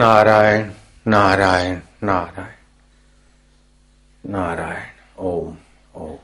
नारायण नारायण नारायण नारायण ओम ओम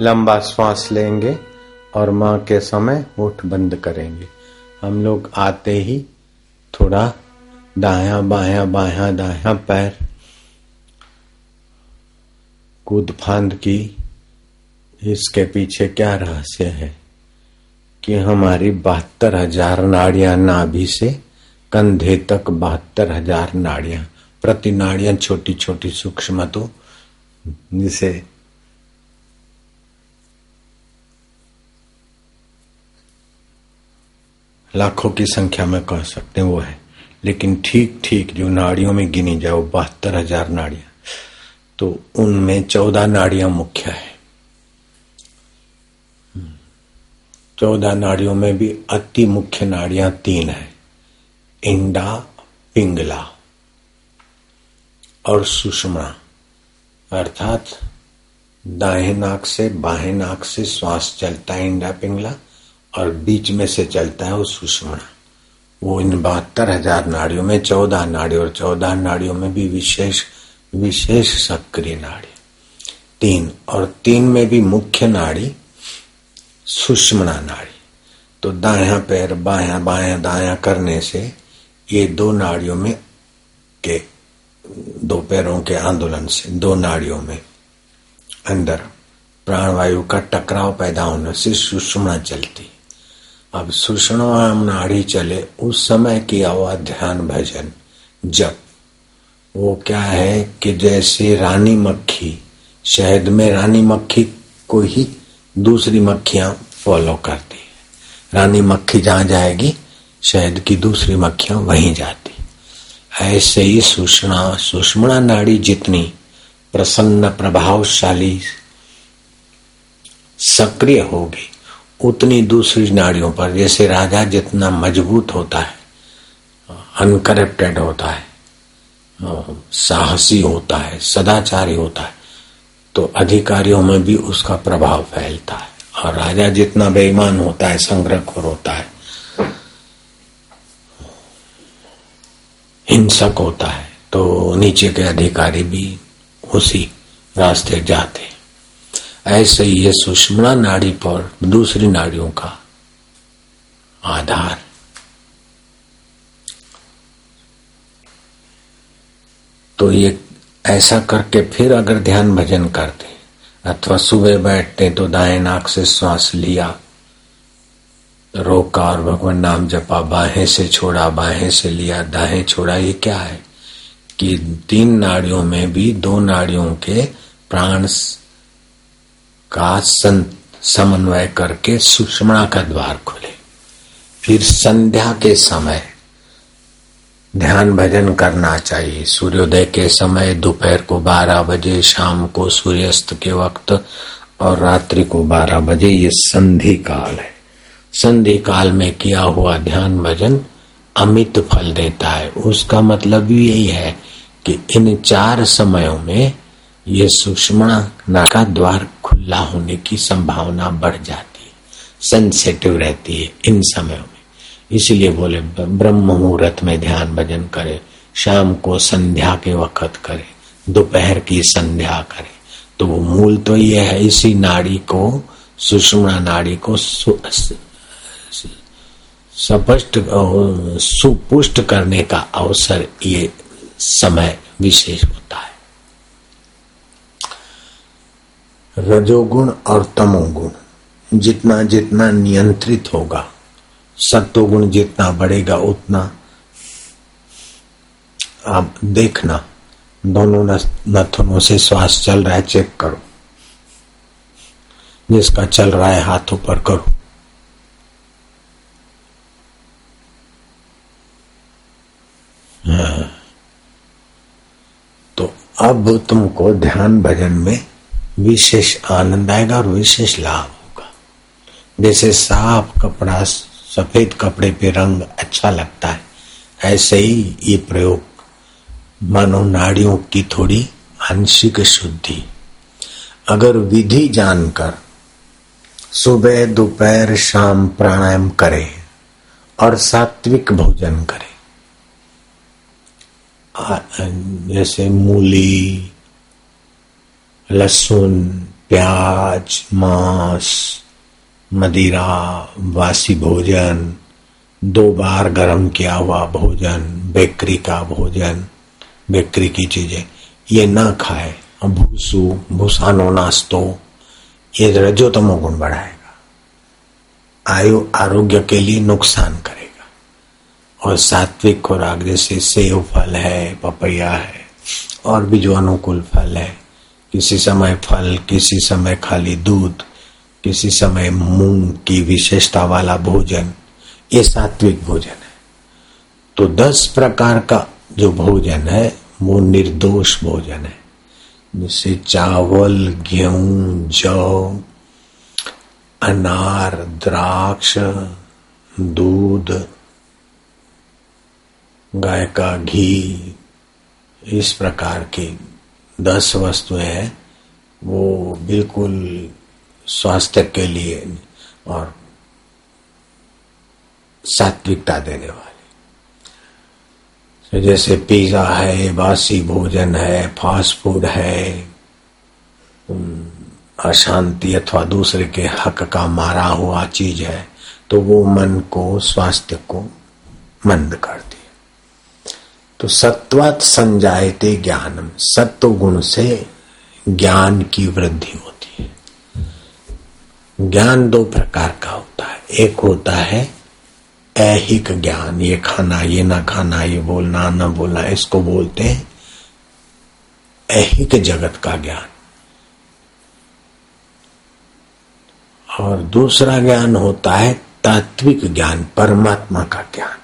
लंबा श्वास लेंगे और माँ के समय मुठ बंद करेंगे। हम लोग आते ही थोड़ा दाया, बाया बाया, दाया पैर कूद फांद की, इसके पीछे क्या रहस्य है कि हमारी बहत्तर हज़ार नाड़ियाँ नाभि से कंधे तक बहत्तर हज़ार नाड़ियाँ, प्रति नाड़ियाँ छोटी छोटी सूक्ष्म तो जिसे लाखों की संख्या में कह सकते हैं वो है। लेकिन ठीक ठीक जो नाड़ियों में गिनी जाए वो बहत्तर हज़ार नाड़ियाँ तो उनमें चौदह नाड़ियाँ मुख्य है। चौदह नाड़ियों में भी अति मुख्य नाड़ियाँ तीन है। इंडा, पिंगला और सुषमा। अर्थात दाएँ नाक से बाहें नाक से श्वास चलता है इंडा, पिंगला और बीच में से चलता है वो सुषमा। वो इन बहत्तर हज़ार नाड़ियों में, चौदह नाड़ी और चौदह नाड़ियों में भी विशेष विशेष सक्रिय नाड़ी। तीन और तीन में भी मुख्य नाड़ी सुषमणा नाड़ी। तो दाया पैर बाया बाया दाया करने से ये दो नाड़ियों में के, दो पैरों के आंदोलन से, दो नाड़ियों में अंदर प्राणवायु का टकराव पैदा होने से सुषमना चलती। अब सुषणाम नाड़ी चले, उस समय की हुआ ध्यान भजन जब वो क्या है कि जैसे रानी मक्खी, शहद में रानी मक्खी को ही दूसरी मक्खियाँ फॉलो करती है। रानी मक्खी जहाँ जाएगी शहद की दूसरी मक्खियाँ वहीं जाती। ऐसे ही सुषणा सुषमणा नाड़ी जितनी प्रसन्न, प्रभावशाली, सक्रिय होगी, उतनी दूसरी नाड़ियों पर, जैसे राजा जितना मज़बूत होता है अनकरप्टेड होता है, साहसी होता है, सदाचारी होता है तो अधिकारियों में भी उसका प्रभाव फैलता है। और राजा जितना बेईमान होता है, संग्रहखोर होता है हिंसक होता है तो नीचे के अधिकारी भी उसी रास्ते जाते ऐसे ही ये सुषमणा नाड़ी पर दूसरी नाड़ियों का आधार। तो ये ऐसा करके फिर अगर ध्यान भजन करते, अथवा सुबह बैठते तो दाएँ नाक से श्वास लिया रोका और भगवान नाम जपा, बाहें से छोड़ा, बाहें से लिया, दाहें छोड़ा, ये क्या है? कि तीन नाड़ियों में भी दो नाड़ियों के प्राण का समन्वय करके सुषमा का द्वार खोले। फिर संध्या के समय ध्यान भजन करना चाहिए। सूर्योदय के समय दोपहर को 12 बजे, शाम को सूर्यास्त के वक्त और रात्रि को 12 बजे, ये संधि काल है। संधि काल में किया हुआ ध्यान भजन अमित फल देता है। उसका मतलब यही है कि इन चार समयों में ये सुषमा का द्वार खुला होने की संभावना बढ़ जाती है। सेंसेटिव रहती है इन समयों में। इसलिए बोले, ब्रह्म मुहूर्त में ध्यान भजन करे, शाम को संध्या के वक्त करे, दोपहर की संध्या करे। तो वो मूल तो ये है, इसी नाड़ी को सुषमा नाड़ी को स्पष्ट सुपुष्ट करने का अवसर ये समय विशेष होता है। रजोगुण और तमोगुण, जितना जितना नियंत्रित होगा, सत्वगुण जितना बढ़ेगा, उतना आप देखना, दोनों नथनों से श्वास चल रहा है, चेक करो। जिसका चल रहा है, हाथों पर करो हाँ। तो अब तुमको ध्यान भजन में विशेष आनंद आएगा और विशेष लाभ होगा। जैसे साफ़ कपड़ा, सफ़ेद कपड़े पे रंग अच्छा लगता है, ऐसे ही ये प्रयोग मानो नाड़ियों की थोड़ी आंशिक शुद्धि। अगर विधि जानकर सुबह, दोपहर, शाम प्राणायाम करे और सात्विक भोजन करे जैसे मूली लहसुन प्याज मांस मदिरा वासी भोजन दो बार गर्म किया हुआ भोजन बेकरी का भोजन बेकरी की चीज़ें ये ना खाए भूसू भूसानो नास्तो ये रजो तमो गुण बढ़ाएगा आयु आरोग्य के लिए नुकसान करेगा और सात्विक खुराक, जैसे सेव फल है, पपैया है, और भी जो अनुकूल फल है। किसी समय फल, किसी समय खाली दूध, किसी समय मूंग की विशेषता वाला भोजन, ये सात्विक भोजन है। तो दस प्रकार का जो भोजन है, वो निर्दोष भोजन है। जैसे चावल, गेहूँ, जौ, अनार, द्राक्ष, दूध गाय का घी, इस प्रकार की दस वस्तुएँ वो बिल्कुल स्वास्थ्य के लिए और सात्विकता देने वाले। जैसे पिज्जा है, बासी भोजन है, फास्ट फ़ूड है अशांति अथवा दूसरे के हक का मारा हुआ चीज़ है तो वो मन को, स्वास्थ्य को मंद करती तो सत्वात संजायते ज्ञानम सत्व गुण से ज्ञान की वृद्धि होती है। ज्ञान दो प्रकार का होता है। एक होता है ऐहिक ज्ञान, ये खाना, ये ना खाना, ये बोलना, ना बोलना, इसको बोलते हैं ऐहिक जगत का ज्ञान। और दूसरा ज्ञान होता है तात्विक ज्ञान, परमात्मा का ज्ञान।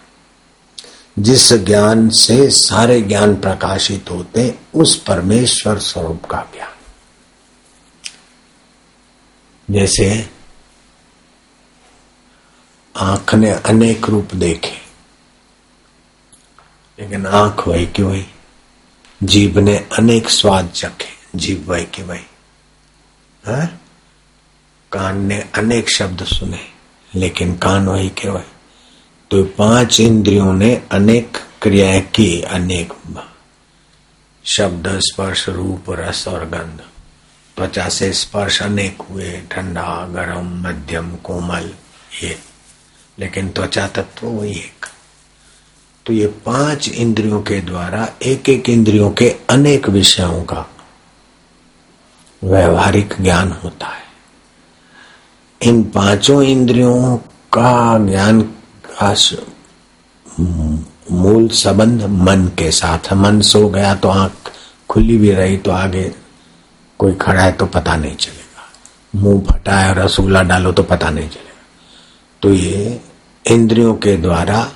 जिस ज्ञान से सारे ज्ञान प्रकाशित होते, उस परमेश्वर स्वरूप का ज्ञान। जैसे आँख ने अनेक रूप देखे, लेकिन आँख वही की वही, जीभ ने अनेक स्वाद चखे, जीभ वही की वही। है? कान ने अनेक शब्द सुने, लेकिन कान वही के वही। तो पाँच इंद्रियों ने अनेक क्रियाएँ की, अनेक शब्द, स्पर्श, रूप, रस और गंध। त्वचा से स्पर्श अनेक हुए, ठंडा, गर्म, मध्यम, कोमल, ये। लेकिन त्वचा तत्व वही एक। तो ये पाँच इंद्रियों के द्वारा एक एक इंद्रियों के अनेक विषयों का व्यवहारिक ज्ञान होता है। इन पाँचों इंद्रियों का ज्ञान का मूल संबंध मन के साथ। मन सो गया तो आँख खुली भी रही तो आगे कोई खड़ा है तो पता नहीं चलेगा। मुँह फटा है रसगुल्ला डालो तो पता नहीं चलेगा। तो ये इंद्रियों के द्वारा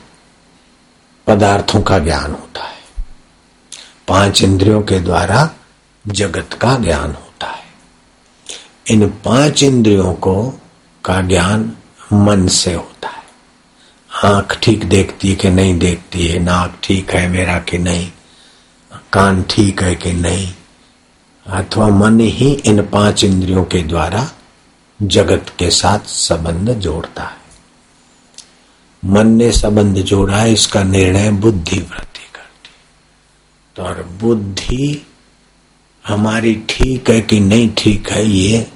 पदार्थों का ज्ञान होता है। पाँच इंद्रियों के द्वारा जगत का ज्ञान होता है। इन पाँच इंद्रियों को का ज्ञान मन से होता है। आँख ठीक देखती है कि नहीं देखती है? नाक ठीक है मेरा कि नहीं? कान ठीक है कि नहीं? अथवा मन ही इन पाँच इंद्रियों के द्वारा जगत के साथ संबंध जोड़ता है। मन ने संबंध जोड़ा है, इसका निर्णय बुद्धि वृद्धि करती तो और बुद्धि हमारी ठीक है कि नहीं ठीक है, ये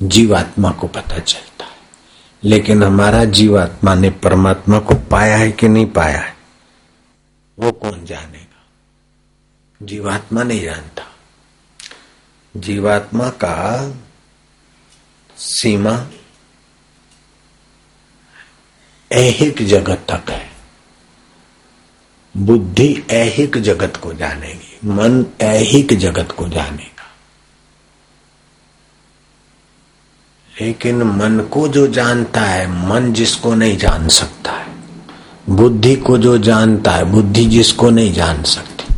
जीवात्मा को पता चलता है लेकिन हमारा जीवात्मा ने परमात्मा को पाया है कि नहीं पाया है, वो कौन जानेगा? जीवात्मा नहीं जानता। जीवात्मा का सीमा ऐहिक जगत तक है। बुद्धि ऐहिक जगत को जानेगी, मन ऐहिक जगत को जानेगा। लेकिन मन को जो जानता है, मन जिसको नहीं जान सकता है। बुद्धि को जो जानता है, बुद्धि जिसको नहीं जान सकती,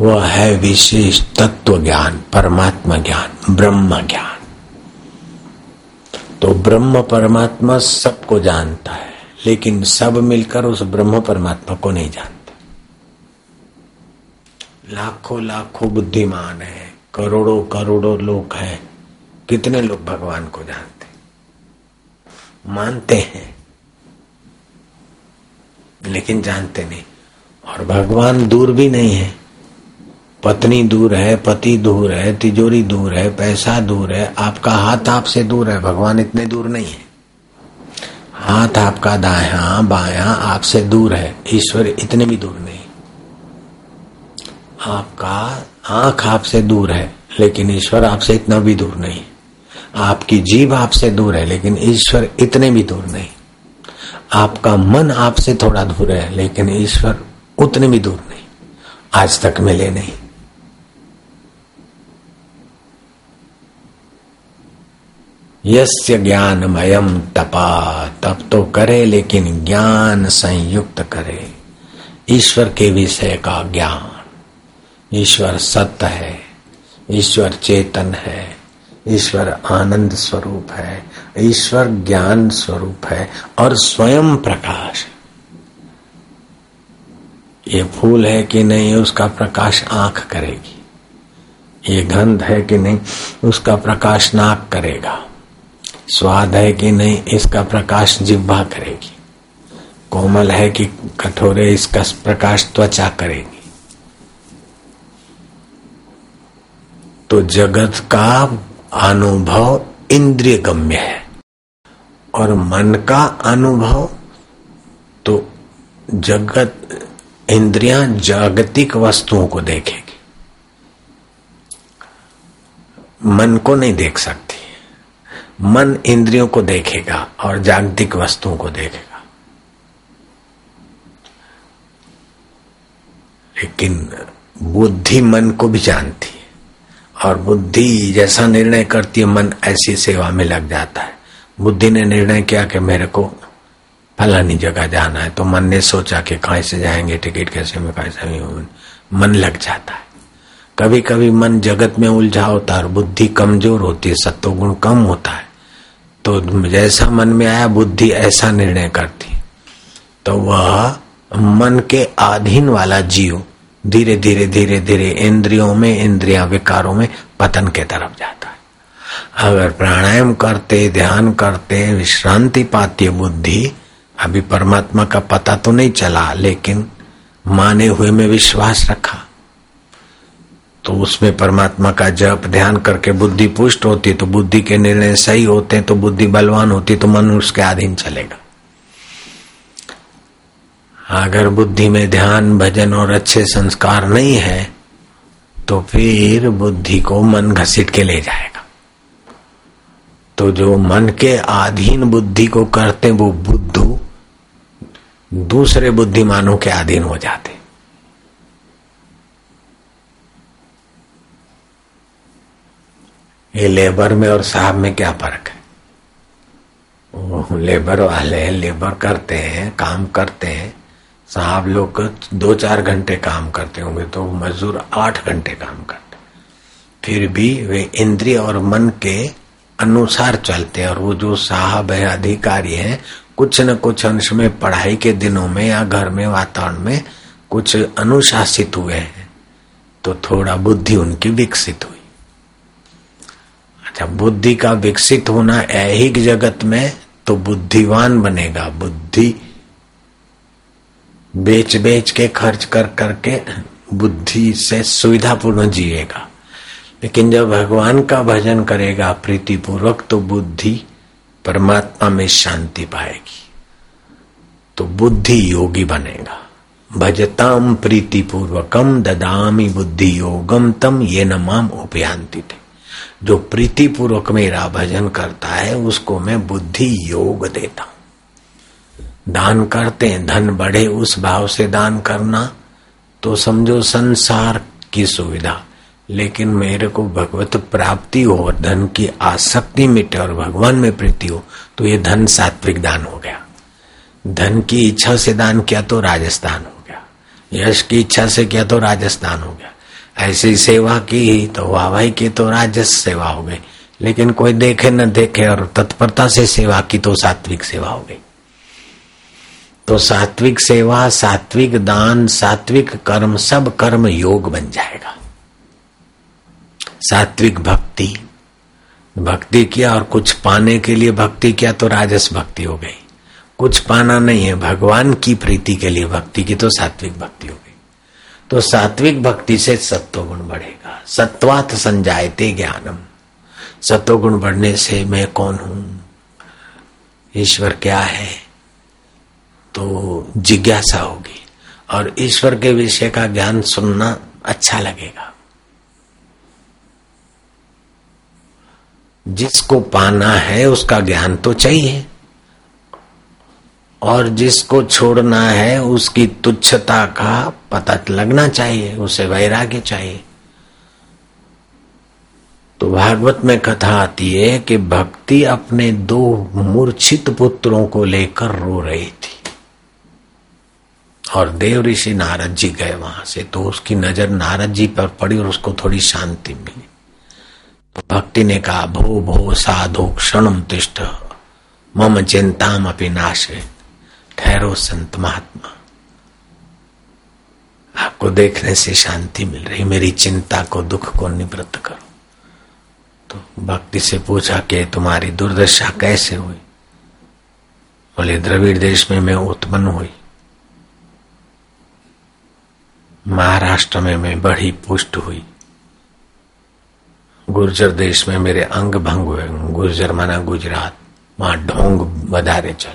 वह है विशेष तत्व ज्ञान, परमात्मा ज्ञान, ब्रह्म ज्ञान। तो ब्रह्म परमात्मा सबको जानता है, लेकिन सब मिलकर उस ब्रह्म परमात्मा को नहीं जानते। लाखों लाखों बुद्धिमान है करोड़ों करोड़ों लोग हैं कितने लोग भगवान को जानते मानते हैं, लेकिन जानते नहीं। और भगवान दूर भी नहीं है। पत्नी दूर है, पति दूर है, तिजोरी दूर है, पैसा दूर है, आपका हाथ आपसे दूर है, भगवान इतने दूर नहीं है। हाथ आपका दाया, बाया आपसे दूर है, ईश्वर इतने भी दूर नहीं। आपका आँख आपसे दूर है, लेकिन ईश्वर आपसे इतना भी दूर नहीं। आपकी जीव आपसे दूर है, लेकिन ईश्वर इतने भी दूर नहीं। आपका मन आपसे थोड़ा दूर है, लेकिन ईश्वर उतने भी दूर नहीं। आज तक मिले नहीं। यस्य ज्ञानमयम तपा, तप तो करे, लेकिन ज्ञान संयुक्त करे। ईश्वर के विषय का ज्ञान। ईश्वर सत्य है, ईश्वर चेतन है ईश्वर आनंद स्वरूप है, ईश्वर ज्ञान स्वरूप है और स्वयं प्रकाश ये फूल है कि नहीं, उसका प्रकाश आँख करेगी। ये गंध है कि नहीं, उसका प्रकाश नाक करेगा। स्वाद है कि नहीं, इसका प्रकाश जिब्वा करेगी। कोमल है कि कठोरे, इसका प्रकाश त्वचा करेगी। तो जगत का अनुभव इंद्रिय गम्य है। और मन का अनुभव तो जगत, इंद्रियाँ जागतिक वस्तुओं को देखेगी। मन को नहीं देख सकती। मन इंद्रियों को देखेगा और जागतिक वस्तुओं को देखेगा। लेकिन बुद्धि मन को भी जानती और बुद्धि जैसा निर्णय करती है, मन ऐसी सेवा में लग जाता है। बुद्धि ने निर्णय किया कि मेरे को फलानी जगह जाना है तो मन ने सोचा कि कहा से जाएँगे, टिकट कैसे में कैसे में मन लग जाता है। कभी कभी मन जगत में उलझा होता है और बुद्धि कमज़ोर होती है, सत्व गुण कम होता है। तो जैसा मन में आया, बुद्धि ऐसा निर्णय करती तो वह मन के अधीन वाला जीव धीरे धीरे धीरे धीरे इंद्रियों में, इंद्रिया विकारों में पतन के तरफ़ जाता है। अगर प्राणायाम करते, ध्यान करते, विश्रांति पाती बुद्धि, अभी परमात्मा का पता तो नहीं चला, लेकिन माने हुए में विश्वास रखा तो उसमें परमात्मा का जप, ध्यान करके बुद्धि पुष्ट होती तो बुद्धि के निर्णय सही होते तो बुद्धि बलवान होती तो मन उसके अधीन चलेगा। अगर बुद्धि में ध्यान, भजन और अच्छे संस्कार नहीं है तो फिर बुद्धि को मन घसीट के ले जाएगा। तो जो मन के अधीन बुद्धि को करते, वो बुद्धू दूसरे बुद्धिमानों के अधीन हो जाते। ये लेबर में और साहब में क्या फ़र्क है? वो लेबर वाले लेबर करते हैं, काम करते हैं साहब लोग दो चार घंटे काम करते होंगे तो मजदूर आठ घंटे काम करते फिर भी वे इंद्रिय और मन के अनुसार चलते हैं, और वो जो साहब है, अधिकारी है, कुछ न कुछ अंश में पढ़ाई के दिनों में या घर में, वातावरण में कुछ अनुशासित हुए हैं तो थोड़ा बुद्धि उनकी विकसित हुई। अच्छा बुद्धि का विकसित होना ऐहिक जगत में तो बुद्धिवान बनेगा। बुद्धि बेच बेच के खर्च कर, करके बुद्धि से सुविधापूर्ण जिएगा। लेकिन जब भगवान का भजन करेगा प्रीतिपूर्वक तो बुद्धि परमात्मा में शांति पाएगी। तो बुद्धि योगी बनेगा। भजताम प्रीतिपूर्वकम ददामी बुद्धि योगम तम ये नमाम उपयांति थे जो प्रीति पूर्वक मेरा भजन करता है, उसको मैं बुद्धि योग देता हूँ। दान करते हैं, धन बढ़े, उस भाव से दान करना तो समझो संसार की सुविधा। लेकिन मेरे को भगवत प्राप्ति हो और धन की आसक्ति मिटे और भगवान में प्रीति हो तो ये धन सात्विक दान हो गया। धन की इच्छा से दान किया तो राजस्थान हो गया। यश की इच्छा से किया तो राजस्थान हो गया। ऐसी सेवा की तो वाहवाही की तो राजस सेवा हो गई। लेकिन कोई देखे न देखे और तत्परता से सेवा की तो सात्विक सेवा हो गई। तो सात्विक सेवा, सात्विक दान, सात्विक कर्म, सब कर्म योग बन जाएगा। सात्विक भक्ति भक्ति किया और कुछ पाने के लिए भक्ति किया तो राजस भक्ति हो गई। कुछ पाना नहीं है, भगवान की प्रीति के लिए भक्ति की तो सात्विक भक्ति हो गई। तो सात्विक भक्ति से सत्व गुण बढ़ेगा। सत्वात संजायते ज्ञानम। सत्व गुण बढ़ने से मैं कौन हूँ? ईश्वर क्या है? तो जिज्ञासा होगी। और ईश्वर के विषय का ज्ञान सुनना अच्छा लगेगा। जिसको पाना है, उसका ज्ञान तो चाहिए। और जिसको छोड़ना है, उसकी तुच्छता का पता लगना चाहिए, उसे वैराग्य चाहिए। तो भागवत में कथा आती है कि भक्ति अपने दो मूर्छित पुत्रों को लेकर रो रही थी। और देव ऋषि नारद जी गए वहाँ से तो उसकी नज़र नारद जी पर पड़ी और उसको थोड़ी शांति मिली। तो भक्ति ने कहा, भो भो, साधो क्षण तिष्ठ, मम चिंताम अपनी नाशे ठहरो संत महात्मा। आपको देखने से शांति मिल रही, मेरी चिंता को, दुख को निवृत्त करो। तो भक्ति से पूछा, कि तुम्हारी दुर्दशा कैसे हुई? बोले, द्रविड़ देश में मैं उत्पन्न हुई महाराष्ट्र में मैं बड़ी पुष्ट हुई। गुर्जर देश में मेरे अंग भंग हुए। गुर्जर माना गुजरात। वहाँ ढोंग बधारे चल,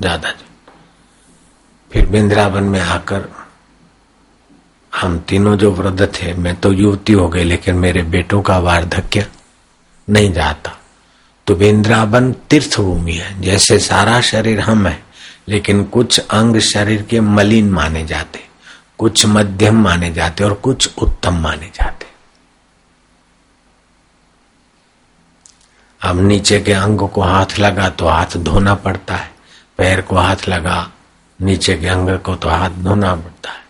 ज़्यादा चल। फिर बिंद्रावन में आकर हम तीनों जो वृद्ध थे, मैं तो युवती हो गई, लेकिन मेरे बेटों का वार्धक्य नहीं जाता। तो वृंदावन तीर्थ भूमि है। जैसे सारा शरीर हम है, लेकिन कुछ अंग शरीर के मलिन माने जाते। कुछ मध्यम माने जाते और कुछ उत्तम माने जाते। अब नीचे के अंग को हाथ लगा तो हाथ धोना पड़ता है, पैर को हाथ लगा, नीचे के अंग को तो हाथ धोना पड़ता है।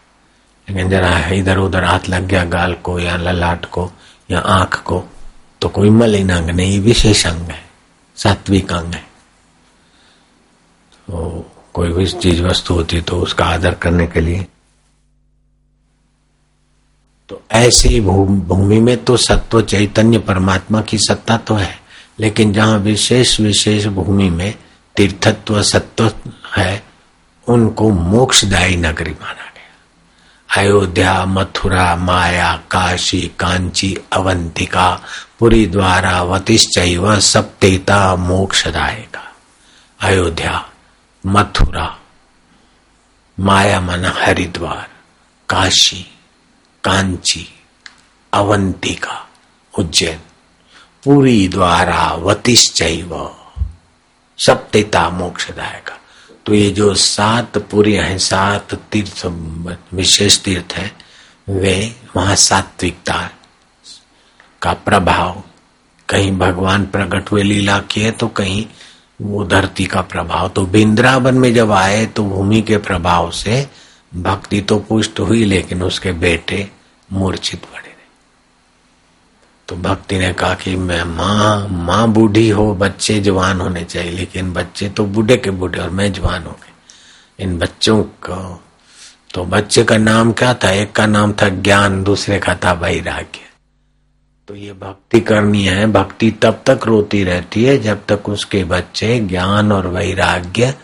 लेकिन जरा इधर उधर हाथ लग गया, गाल को या ललाट को या आँख को तो कोई मलिन अंग नहीं, विशेष अंग है, सात्विक अंग है। तो कोई भी चीज़ वस्तु होती तो उसका आदर करने के लिए तो ऐसी भूमि में तो सत्व चैतन्य परमात्मा की सत्ता तो है, लेकिन जहाँ विशेष विशेष भूमि में तीर्थत्व, सत्व है, उनको मोक्षदायी नगरी माना गया। अयोध्या, मथुरा, माया, काशी, कांची, अवंतिका, पुरी द्वारा वतिश्चैव सप्तेता मोक्षदायका अयोध्या, मथुरा, माया मन हरिद्वार, काशी। कांची, अवंतिका, उज्जैन, पूरी द्वारा वतिश्चैव सप्तेता मोक्षदायका। तो ये जो सात पूरी हैं, सात तीर्थ विशेष तीर्थ है, वे वहाँ सात्विकता का प्रभाव, कहीं भगवान प्रकट हुए लीला किए तो कहीं वो धरती का प्रभाव। तो बिंद्रावन में जब आए तो भूमि के प्रभाव से भक्ति तो पुष्ट हुई, लेकिन उसके बेटे मूर्छित पड़े तो भक्ति ने कहा कि मैं माँ माँ बूढ़ी हो, बच्चे जवान होने चाहिए, लेकिन बच्चे तो बूढ़े के बूढ़े और मैं जवान हो गए इन बच्चों को तो बच्चे का नाम क्या था? एक का नाम था ज्ञान, दूसरे का था वैराग्य। तो ये भक्ति करनी है। भक्ति तब तक रोती रहती है जब तक उसके बच्चे ज्ञान और वैराग्य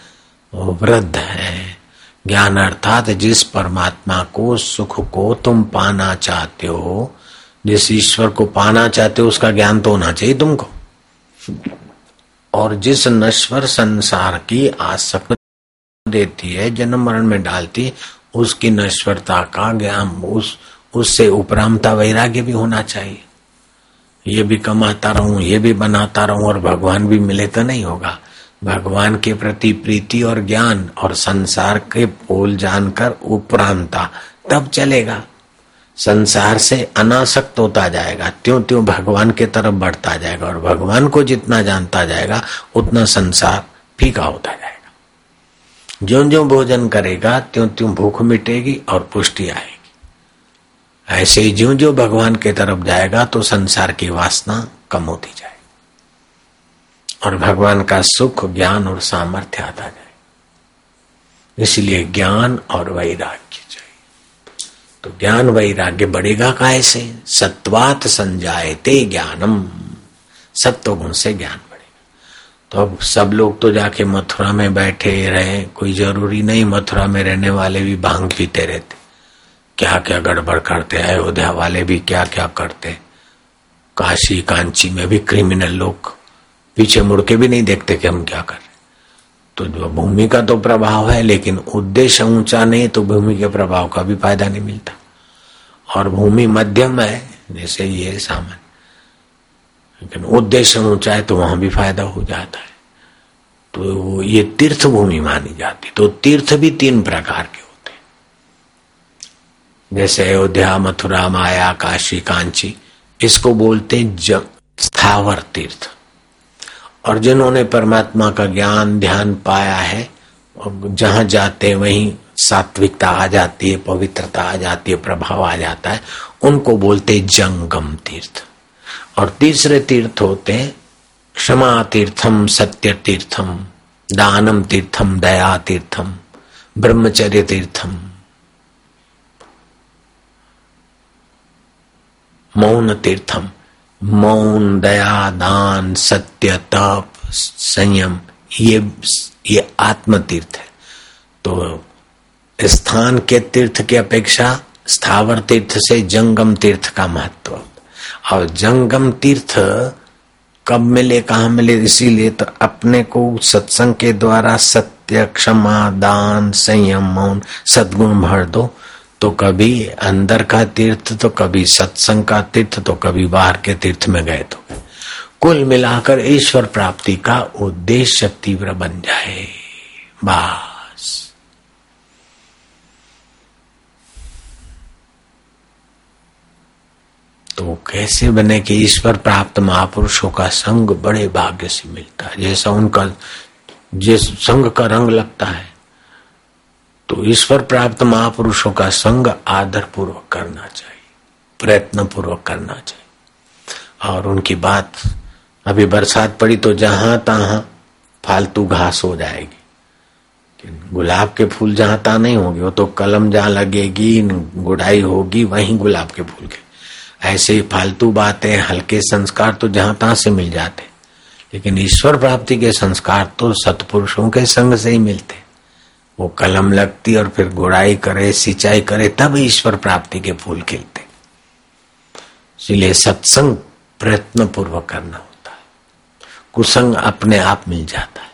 वृद्ध है। ज्ञान अर्थात जिस परमात्मा को सुख को तुम पाना चाहते हो, जिस ईश्वर को पाना चाहते हो, उसका ज्ञान तो होना चाहिए तुमको। और जिस नश्वर संसार की आसक्त देती है, जन्म मरण में डालती, उसकी नश्वरता का ज्ञान, उस, उससे उपरामता वैराग्य भी होना चाहिए। ये भी कमाता रहूँ, ये भी बनाता रहूँ, और भगवान भी मिले तो नहीं होगा। भगवान के प्रति प्रीति और ज्ञान और संसार के पोल जानकर उपरांता, तब चलेगा। संसार से अनासक्त होता जाएगा त्यों त्यों भगवान के तरफ़ बढ़ता जाएगा और भगवान को जितना जानता जाएगा, उतना संसार फीका होता जाएगा। जो जो भोजन करेगा त्यों त्यों भूख मिटेगी और पुष्टि आएगी। ऐसे ही ज्यो जो भगवान के तरफ़ जाएगा तो संसार की वासना कम होती जाएगी। और भगवान का सुख, ज्ञान और सामर्थ्य आता जाए। इसलिए ज्ञान और वैराग्य चाहिए। तो ज्ञान वैराग्य बढ़ेगा कैसे? सत्वात संजायते ज्ञानम। सत्व गुण से ज्ञान बढ़ेगा। तो अब सब लोग तो जाके मथुरा में बैठे रहे, कोई ज़रूरी नहीं मथुरा में रहने वाले भी भाँग पीते रहते। क्या क्या गड़बड़ करते अयोध्या वाले भी क्या क्या करते काशी, कांची में भी क्रिमिनल लोग पीछे मुड़ के भी नहीं देखते कि हम क्या कर रहे तो जो भूमि का तो प्रभाव है, लेकिन उद्देश्य ऊँचा नहीं तो भूमि के प्रभाव का भी फ़ायदा नहीं मिलता। और भूमि मध्यम है, जैसे ये सामान। लेकिन उद्देश्य ऊँचा है तो वहाँ भी फ़ायदा हो जाता है। तो ये तीर्थ भूमि मानी जाती तो तीर्थ भी तीन प्रकार के होते जैसे अयोध्या, मथुरा, माया, काशी, कांची, इसको बोलते हैं स्थावर तीर्थ। और जिन्होंने परमात्मा का ज्ञान, ध्यान पाया है और जहाँ जाते वहीं सात्विकता आ जाती है, पवित्रता आ जाती है, प्रभाव आ जाता है। उनको बोलते जंगम तीर्थ। और तीसरे तीर्थ होते हैं, क्षमा तीर्थम, सत्य तीर्थम, दानम तीर्थम, दया तीर्थम, ब्रह्मचर्य तीर्थम। मौन तीर्थम। मौन, दया, दान, सत्य, तप, संयम, ये ये आत्म तीर्थ है। तो स्थान के तीर्थ की अपेक्षा स्थावर तीर्थ से जंगम तीर्थ का महत्व। और जंगम तीर्थ कब मिले, कहा मिले, इसीलिए तो अपने को सत्संग के द्वारा सत्य, क्षमा, दान, संयम, मौन, सदगुण भर दो। तो कभी अंदर का तीर्थ तो कभी सत्संग का तीर्थ तो कभी बाहर के तीर्थ में गए तो कुल मिलाकर ईश्वर प्राप्ति का उद्देश्य तीव्र बन जाए। बस। तो कैसे बने कि ईश्वर प्राप्त महापुरुषों का संग बड़े भाग्य से मिलता है? जैसा उनका, जिस संग का रंग लगता है तो ईश्वर प्राप्त महापुरुषों का संग आदर पूर्वक करना चाहिए प्रयत्न पूर्वक करना चाहिए। और उनकी बात अभी बरसात पड़ी तो जहाँ तहा फालतू घास हो जाएगी। गुलाब के फूल जहाँ तहा नहीं होंगे, वो तो कलम जहाँ लगेगी, गुड़ाई होगी, वहीं गुलाब के फूल के। ऐसे ही फालतू बातें, हल्के संस्कार तो जहाँ तहां से मिल जाते। लेकिन ईश्वर प्राप्ति के संस्कार तो सतपुरुषों के संग से ही मिलते। वो कलम लगती और फिर गुड़ाई करे, सिंचाई करे, तब ईश्वर प्राप्ति के फूल खिलते। इसलिए सत्संग प्रयत्न पूर्वक करना होता है। कुसंग अपने आप मिल जाता है।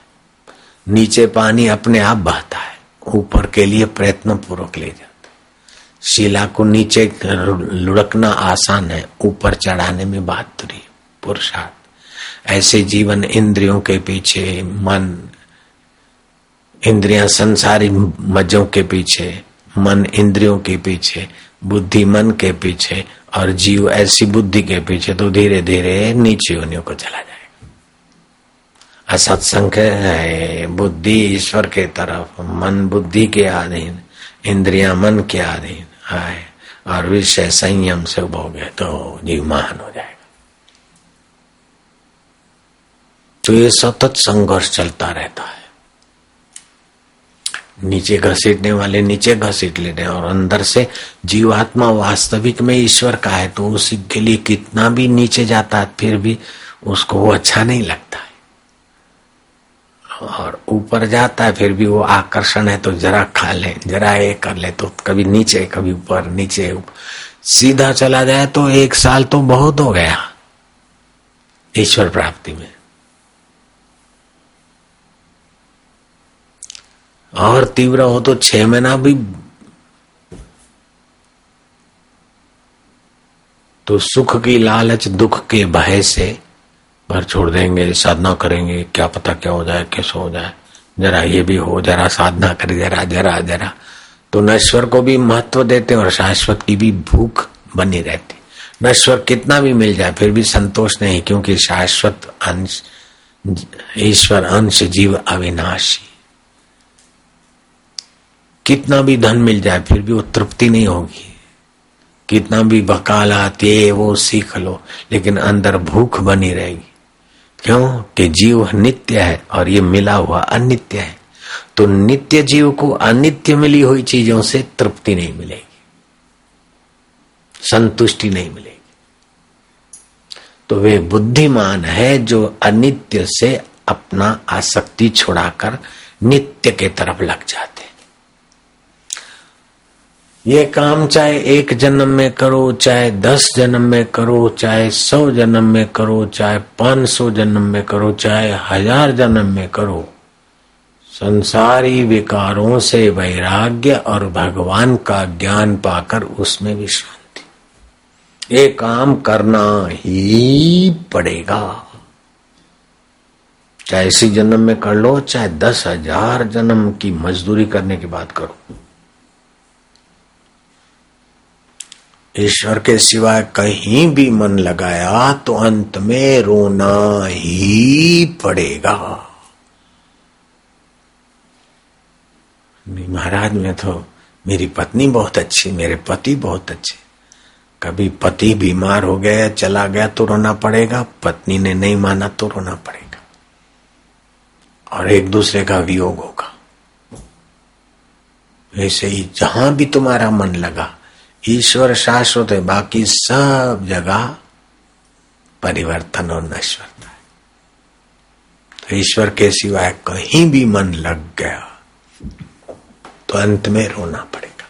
नीचे पानी अपने आप बहता है। ऊपर के लिए प्रयत्न पूर्वक ले जाता है। शिला को नीचे लुढ़कना आसान है, ऊपर चढ़ाने में बहादुरी पुरुषार्थ। ऐसे जीवन इंद्रियों के पीछे मन इंद्रियाँ संसारी मजों के पीछे, मन इंद्रियों के पीछे, बुद्धि मन के पीछे और जीव ऐसी बुद्धि के पीछे तो धीरे धीरे नीचे योनियों को चला जाएगा असत्संग है, बुद्धि ईश्वर के तरफ़, मन बुद्धि के अधीन, इंद्रिया मन के अधीन है और विषय संयम से उपभोगे तो जीव महान हो जाएगा। तो ये सतत संघर्ष चलता रहता है। नीचे घसीटने वाले, नीचे घसीट हैं और अंदर से जीवात्मा वास्तविक में ईश्वर का है तो उसी के लिए कितना भी नीचे जाता है, फिर भी उसको वो अच्छा नहीं लगता है। और ऊपर जाता है, फिर भी वो आकर्षण है तो जरा खा ले, जरा ये कर ले तो कभी नीचे, कभी ऊपर, नीचे सीधा चला जाए तो एक साल तो बहुत हो गया ईश्वर प्राप्ति में। और तीव्र हो तो छह महीना भी तो सुख की लालच, दुख के भय से घर छोड़ देंगे, साधना करेंगे, क्या पता क्या हो जाए, कैसे हो जाए। जरा ये भी हो, जरा साधना कर, जरा जरा जरा। तो नश्वर को भी महत्व देते और शाश्वत की भी भूख बनी रहती। नश्वर कितना भी मिल जाए, फिर भी संतोष नहीं, क्योंकि शाश्वत अंश, ईश्वर अंश, जीव अविनाशी। कितना भी धन मिल जाए, फिर भी वो तृप्ति नहीं होगी। कितना भी वकालत, ये, वो सीख लो, लेकिन अंदर भूख बनी रहेगी। क्यों? कि जीव नित्य है और ये मिला हुआ अनित्य है। तो नित्य जीव को अनित्य मिली हुई चीज़ों से तृप्ति नहीं मिलेगी। संतुष्टि नहीं मिलेगी। तो वे बुद्धिमान है जो अनित्य से अपना आसक्ति छुड़ाकर नित्य के तरफ़ लग जाते ये काम चाहे एक जन्म में करो, चाहे दस जन्म में करो, चाहे सौ जन्म में करो, चाहे पाँच सौ जन्म में करो, चाहे हज़ार जन्म में करो। संसारी विकारों से वैराग्य और भगवान का ज्ञान पाकर उसमें विश्रांति ये काम करना ही पड़ेगा। चाहे इसी जन्म में कर लो, चाहे दस हज़ार जन्म की मजदूरी करने की बात करो। ईश्वर के सिवाय कहीं भी मन लगाया तो अंत में रोना ही पड़ेगा। महाराज, में तो मेरी पत्नी बहुत अच्छी, मेरे पति बहुत अच्छे। कभी पति बीमार हो गया चला गया तो रोना पड़ेगा, पत्नी ने नहीं माना तो रोना पड़ेगा। और एक दूसरे का वियोग होगा। वैसे ही जहाँ भी तुम्हारा मन लगा ईश्वर शाश्वत है, बाकी सब जगह परिवर्तन और नश्वरता है। तो ईश्वर के सिवाय कहीं भी मन लग गया तो अंत में रोना पड़ेगा।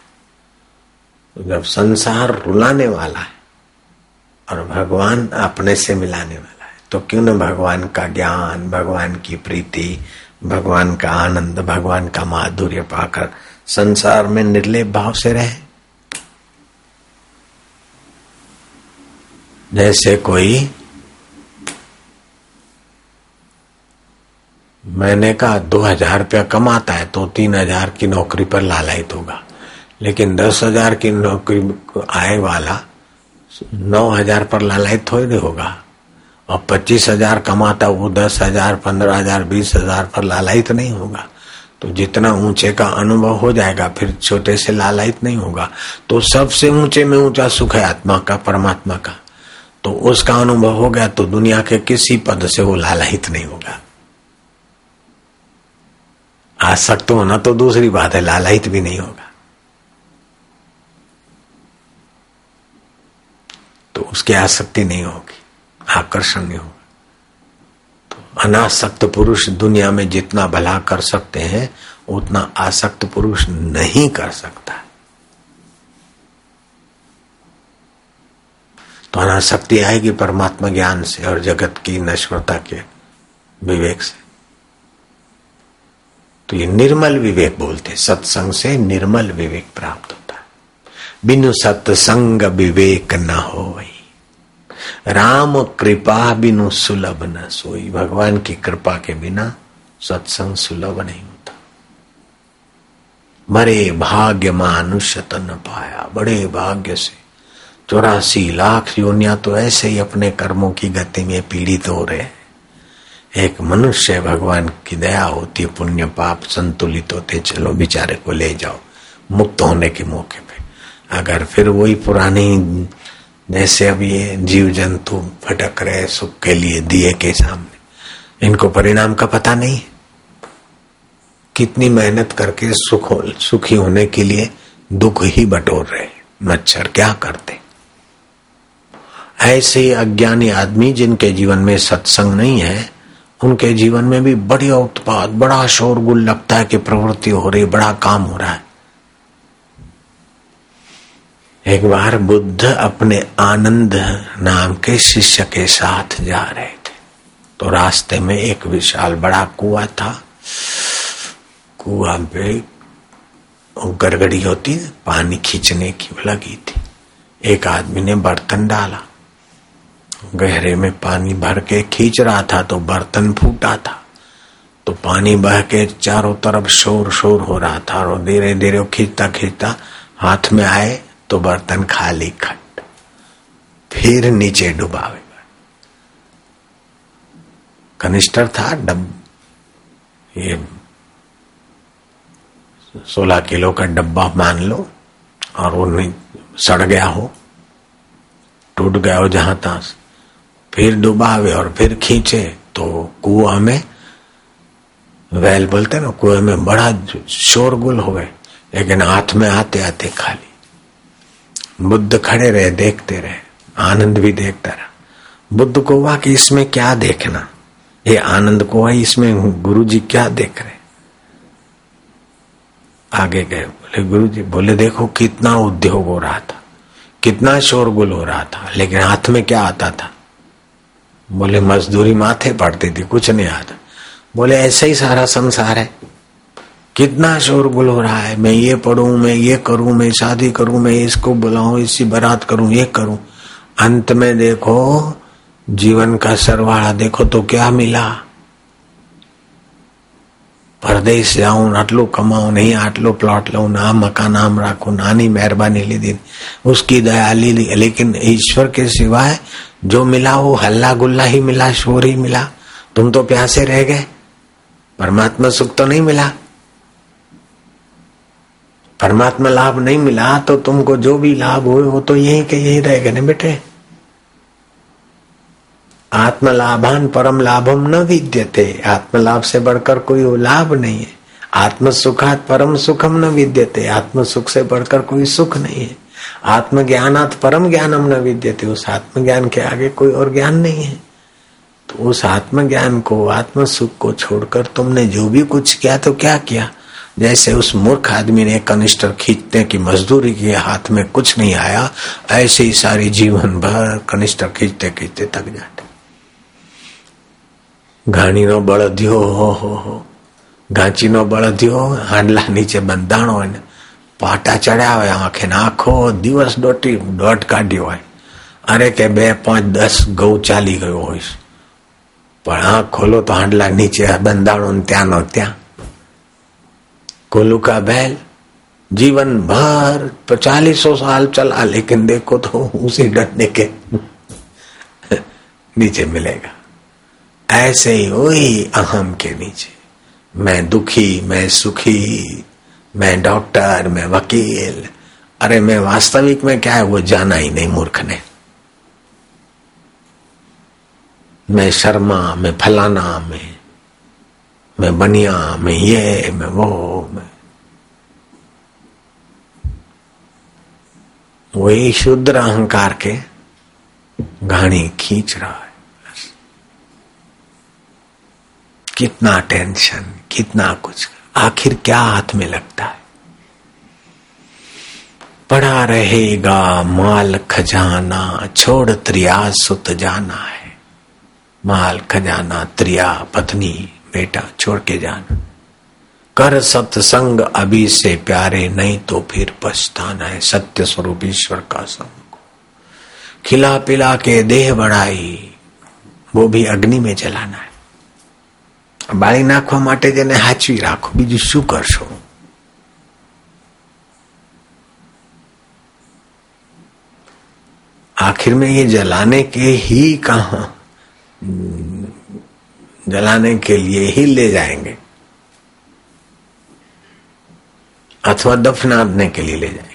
तो जब संसार रुलाने वाला है और भगवान अपने से मिलाने वाला है तो क्यों न भगवान का ज्ञान, भगवान की प्रीति, भगवान का आनंद, भगवान का माधुर्य पाकर संसार में निर्लेप भाव से रहे। जैसे कोई मैंने कहा दो हज़ार रुपया कमाता है तो तीन हज़ार की नौकरी पर लालयित होगा। लेकिन दस हज़ार की नौकरी आए वाला नौ हज़ार पर लालयित थोड़ी होगा। और पच्चीस हज़ार कमाता वो दस हज़ार, पंद्रह हज़ार, बीस हज़ार पर लालयित नहीं होगा। तो जितना ऊँचे का अनुभव हो जाएगा, फिर छोटे से लालयित नहीं होगा। तो सबसे ऊँचे में ऊँचा सुख है आत्मा का, परमात्मा का। तो उसका अनुभव हो गया तो दुनिया के किसी पद से वो लालहित नहीं होगा। आसक्त होना तो दूसरी बात है, लालहित भी नहीं होगा। तो उसकी आसक्ति नहीं होगी, आकर्षण नहीं होगा। तो अनासक्त पुरुष दुनिया में जितना भला कर सकते हैं, उतना आसक्त पुरुष नहीं कर सकता। तो अनाशक्ति आएगी परमात्मा ज्ञान से और जगत की नश्वरता के विवेक से। तो ये निर्मल विवेक बोलते सत्संग से निर्मल विवेक प्राप्त होता है। बिनु सत्संग विवेक न हो वही राम कृपा बिनु सुलभ न सोई। भगवान की कृपा के बिना सत्संग सुलभ नहीं होता। मरे भाग्य मानुष्य तन पाया। बड़े भाग्य से चौरासी लाख योनिया तो ऐसे ही अपने कर्मों की गति में पीड़ित हो रहे एक मनुष्य भगवान की दया होती पुण्य पाप संतुलित होते चलो बेचारे को ले जाओ, मुक्त होने के मौके पे। अगर फिर वही पुरानी, जैसे अब ये जीव जंतु भटक रहे सुख के लिए दिए के सामने, इनको परिणाम का पता नहीं। कितनी मेहनत करके सुख सुखी होने के लिए दुख ही बटोर रहे मच्छर क्या करते? ऐसे अज्ञानी आदमी जिनके जीवन में सत्संग नहीं है, उनके जीवन में भी बढ़िया उत्पाद बड़ा शोरगुल लगता है कि प्रवृत्ति हो रही बड़ा काम हो रहा है। एक बार बुद्ध अपने आनंद नाम के शिष्य के साथ जा रहे थे। तो रास्ते में एक विशाल बड़ा कुआ था। कुआ पे गड़गड़ी होती, पानी खींचने की लगी थी। एक आदमी ने बर्तन डाला। गहरे में पानी भर के खींच रहा था तो बर्तन फूटा था। तो पानी बह के चारों तरफ़ शोर शोर हो रहा था और धीरे धीरे खींचता खींचता हाथ में आए तो बर्तन खाली खट। फिर नीचे डुबावे। कनिस्टर था, डब ये सोलह किलो का डब्बा मान लो और वो नहीं सड़ गया हो। टूट गया हो जहाँ तहां फिर डुबावे और फिर खींचे तो कुआ में वैल बोलते ना, कुएँ में बड़ा शोरगुल हो गए, लेकिन हाथ में आते आते खाली। बुद्ध खड़े रहे, देखते रहे, आनंद भी देखता रहा। बुद्ध को हुआ कि इसमें क्या देखना? ये आनंद को है इसमें गुरु जी क्या देख रहे? आगे गए, बोले गुरु जी बोले, देखो कितना उद्योग हो रहा था, कितना शोरगुल हो रहा था, लेकिन हाथ में क्या आता था? बोले मजदूरी माथे पड़ती थी कुछ नहीं आता बोले ऐसा ही सारा संसार है कितना शोरगुल हो रहा है मैं ये पढ़ू मैं ये करूं मैं शादी करूं मैं इसको बुलाऊं इसी बारात करूं ये करूं अंत में देखो जीवन का सरवाड़ा देखो तो क्या मिला પરદેશ જાઉં આટલું કમાઉં નહીં આટલો પ્લોટ લઉં ना मकान नाम રાખું नानी मेहरबानी ली उसकी दया ली लेकिन ईश्वर के सिवाय जो मिला वो हल्ला गुल्ला ही मिला, शोर ही मिला। तुम तो प्यासे रह गए। परमात्मा सुख तो नहीं मिला। परमात्मा लाभ नहीं मिला तो तुमको जो भी लाभ हुए, वो तो यही के यही रह गए ना बेटे। आत्मलाभान परम लाभम न विद्यते। आत्मलाभ से बढ़कर कोई लाभ नहीं है। आत्म सुखात परम सुखम न विद्यते। आत्म सुख से बढ़कर कोई सुख नहीं है। आत्मज्ञानात परम ज्ञानम न विद्यते उस आत्मज्ञान के आगे कोई और ज्ञान नहीं है तो उस आत्मज्ञान को आत्म सुख को छोड़कर तुमने जो भी कुछ किया तो क्या किया जैसे उस मूर्ख आदमी ने कनिष्ठर खींचने की मजदूरी की हाथ में कुछ नहीं आया ऐसे ही सारी जीवन भर कनिष्ठर खींचते खींचते थक जाते ઘાણીનો બળદિયો હો હો હો ઘાંચીનો બળદિયો હાંડલા નીચે બંધાણો હોય ને પાટા ચડ્યા હોય આંખે આખો દિવસ દોટી દોટ કાઢ્યો હોય અરે કે બે પાંચ દસ ઘઉં ચાલી ગયો હોય પણ આંખ ખોલો તો હાંડલા નીચે બંધાણો ત્યાંનો ત્યાં कोलू का बैल जीवन भर चालीसों साल चला लेकिन देखो तो उसी डरने के नीचे मिलेगा ऐसे ही वही अहम के नीचे मैं दुखी मैं सुखी मैं डॉक्टर, मैं वकील। अरे, मैं वास्तविक में क्या है, वो जाना ही नहीं मूर्ख ने। मैं शर्मा, मैं फलाना, मैं मैं बनिया, मैं ये, मैं वो, मैं। वही शुद्ध अहंकार के घाणी खींच रहा है। कितना टेंशन, कितना कुछ। आखिर क्या हाथ में लगता है? पड़ा रहेगा माल खजाना, छोड़ त्रिया सुत जाना है। माल खजाना, त्रिया, पत्नी, बेटा, छोड़ के जाना। कर सत्संग अभी से प्यारे, नहीं तो फिर पछताना है सत्य स्वरूप ईश्वर का संग। खिला पिला के देह बढ़ाई, वो भी अग्नि में जलाना है। બાળી નાખવા માટે જેને હાચવી રાખો બીજું શું કરશો आखिर में ये जलाने के ही कहा जलाने के लिए ही ले जाएंगे अथवा दफनाने के लिए ले जाएंगे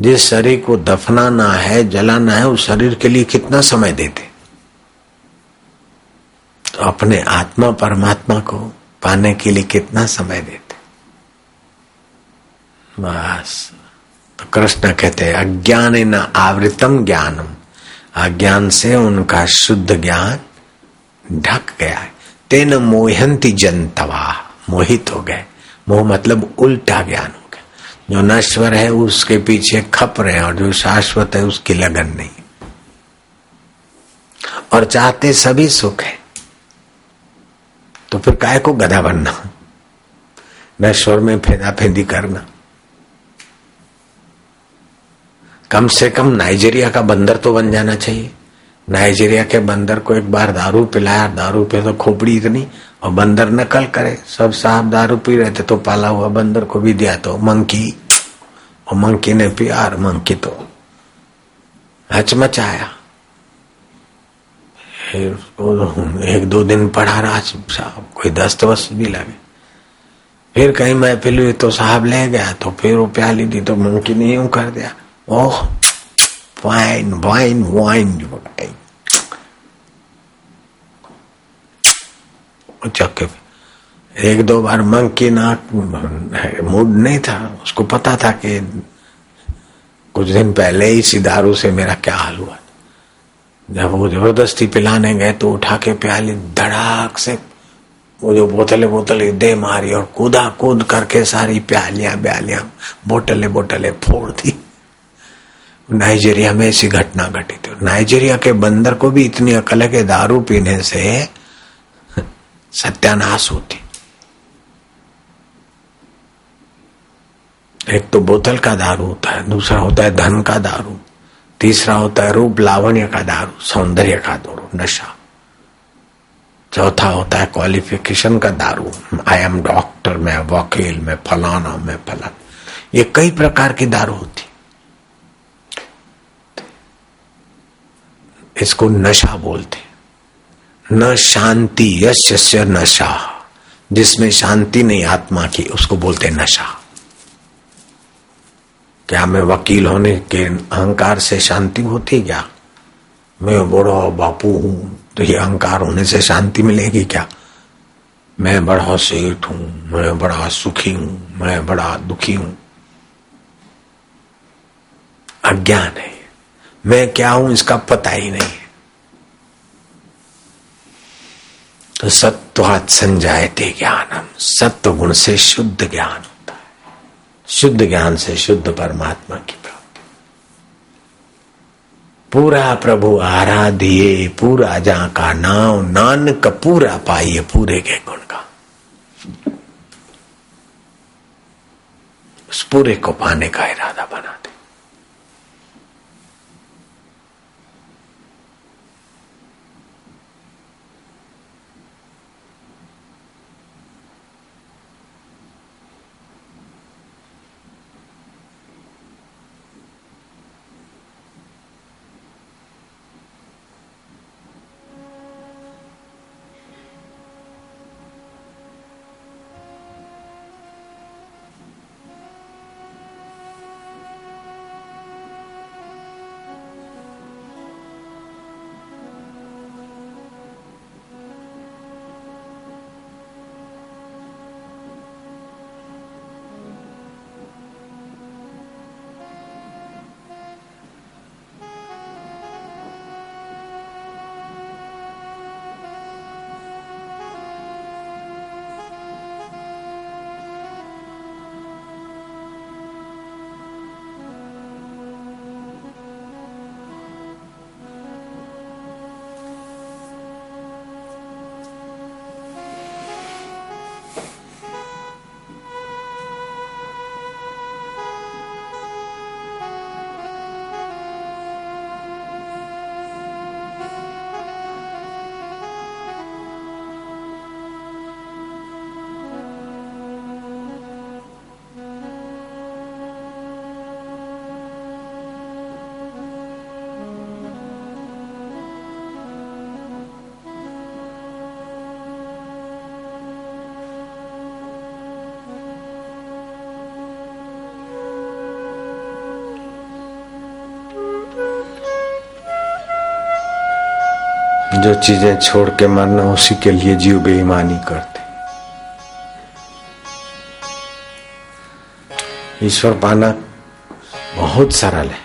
जिस शरीर को दफनाना है जलाना है उस शरीर के लिए कितना समय देते तो अपने आत्मा, परमात्मा को पाने के लिए कितना समय देते? बस। तो कृष्ण कहते हैं, अज्ञान न आवृतम ज्ञानम। अज्ञान से उनका शुद्ध ज्ञान ढक गया है। तेन मोहंती जनतवा मोहित हो गए। मोह मतलब उल्टा ज्ञान हो गया। जो नश्वर है, उसके पीछे खप रहे हैं और जो शाश्वत है, उसकी लगन नहीं। और चाहते सभी सुख है। तो फिर काय को गधा बनना? नश्वर में फेदा फेदी करना। कम से कम नाइजीरिया का बंदर तो बन जाना चाहिए। नाइजीरिया के बंदर को एक बार दारू पिलाया, दारू पे तो खोपड़ी इतनी, और बंदर नकल करे, सब साहब दारू पी रहे थे तो पाला हुआ बंदर को भी दिया तो मंकी। और मंकी ने पिया और मंकी तो। हचमचाया। फिर उसको एक दो दिन पढ़ा रहा साहब, कोई दस्त वस्त भी लगे। फिर कहीं महफिल हुई तो साहब ले गया तो फिर वो प्याली दी तो मंकी ने यूँ कर दिया। ओह, वाइन वाइन वाइन चक्के एक दो बार मंकी नाक मूड नहीं था। उसको पता था कि कुछ दिन पहले ही इसी दारू से मेरा क्या हाल हुआ। जब वो ज़बरदस्ती पिलाने गए तो उठा के प्याली धड़ाक से वो जो बोतले बोतले दे मारी और कूदा कूद करके सारी प्यालियाँ ब्यालियाँ बोतले बोतले फोड़ दी। नाइजीरिया में ऐसी घटना घटी थी। नाइजीरिया के बंदर को भी इतनी अकल कि दारू पीने से सत्यानाश होती। एक तो बोतल का दारू होता है, दूसरा होता है धन का दारू। तीसरा होता है रूप, लावण्य का दारू, सौंदर्य का दारू, नशा। चौथा होता है क्वालिफिकेशन का दारू आई एम डॉक्टर मैं वकील, मैं फलाना मैं फलाना। ये कई प्रकार की दारू होती। इसको नशा बोलते न शांति यश्य नशा। जिसमें शांति नहीं, आत्मा की, उसको बोलते नशा। क्या मैं वकील होने के अहंकार से शांति होती क्या? मैं बड़ा बापू हूँ तो ये अहंकार होने से शांति मिलेगी क्या? मैं बड़ा सेठ हूँ, मैं बड़ा सुखी हूँ, मैं बड़ा दुखी हूँ। अज्ञान है। मैं क्या हूँ इसका पता ही नहीं। तो सत्वात संजायते ज्ञानम सत्व गुण से शुद्ध ज्ञान। है शुद्ध ज्ञान से शुद्ध परमात्मा की प्राप्ति। पूरा प्रभु आराधिए पूरा जा का नाम, नानक पूरा पाइए पूरे के गुण का। उस पूरे को पाने का इरादा बना जो चीज़ें छोड़ के मरना, उसी के लिए जीव बेईमानी करते। ईश्वर पाना बहुत सरल है,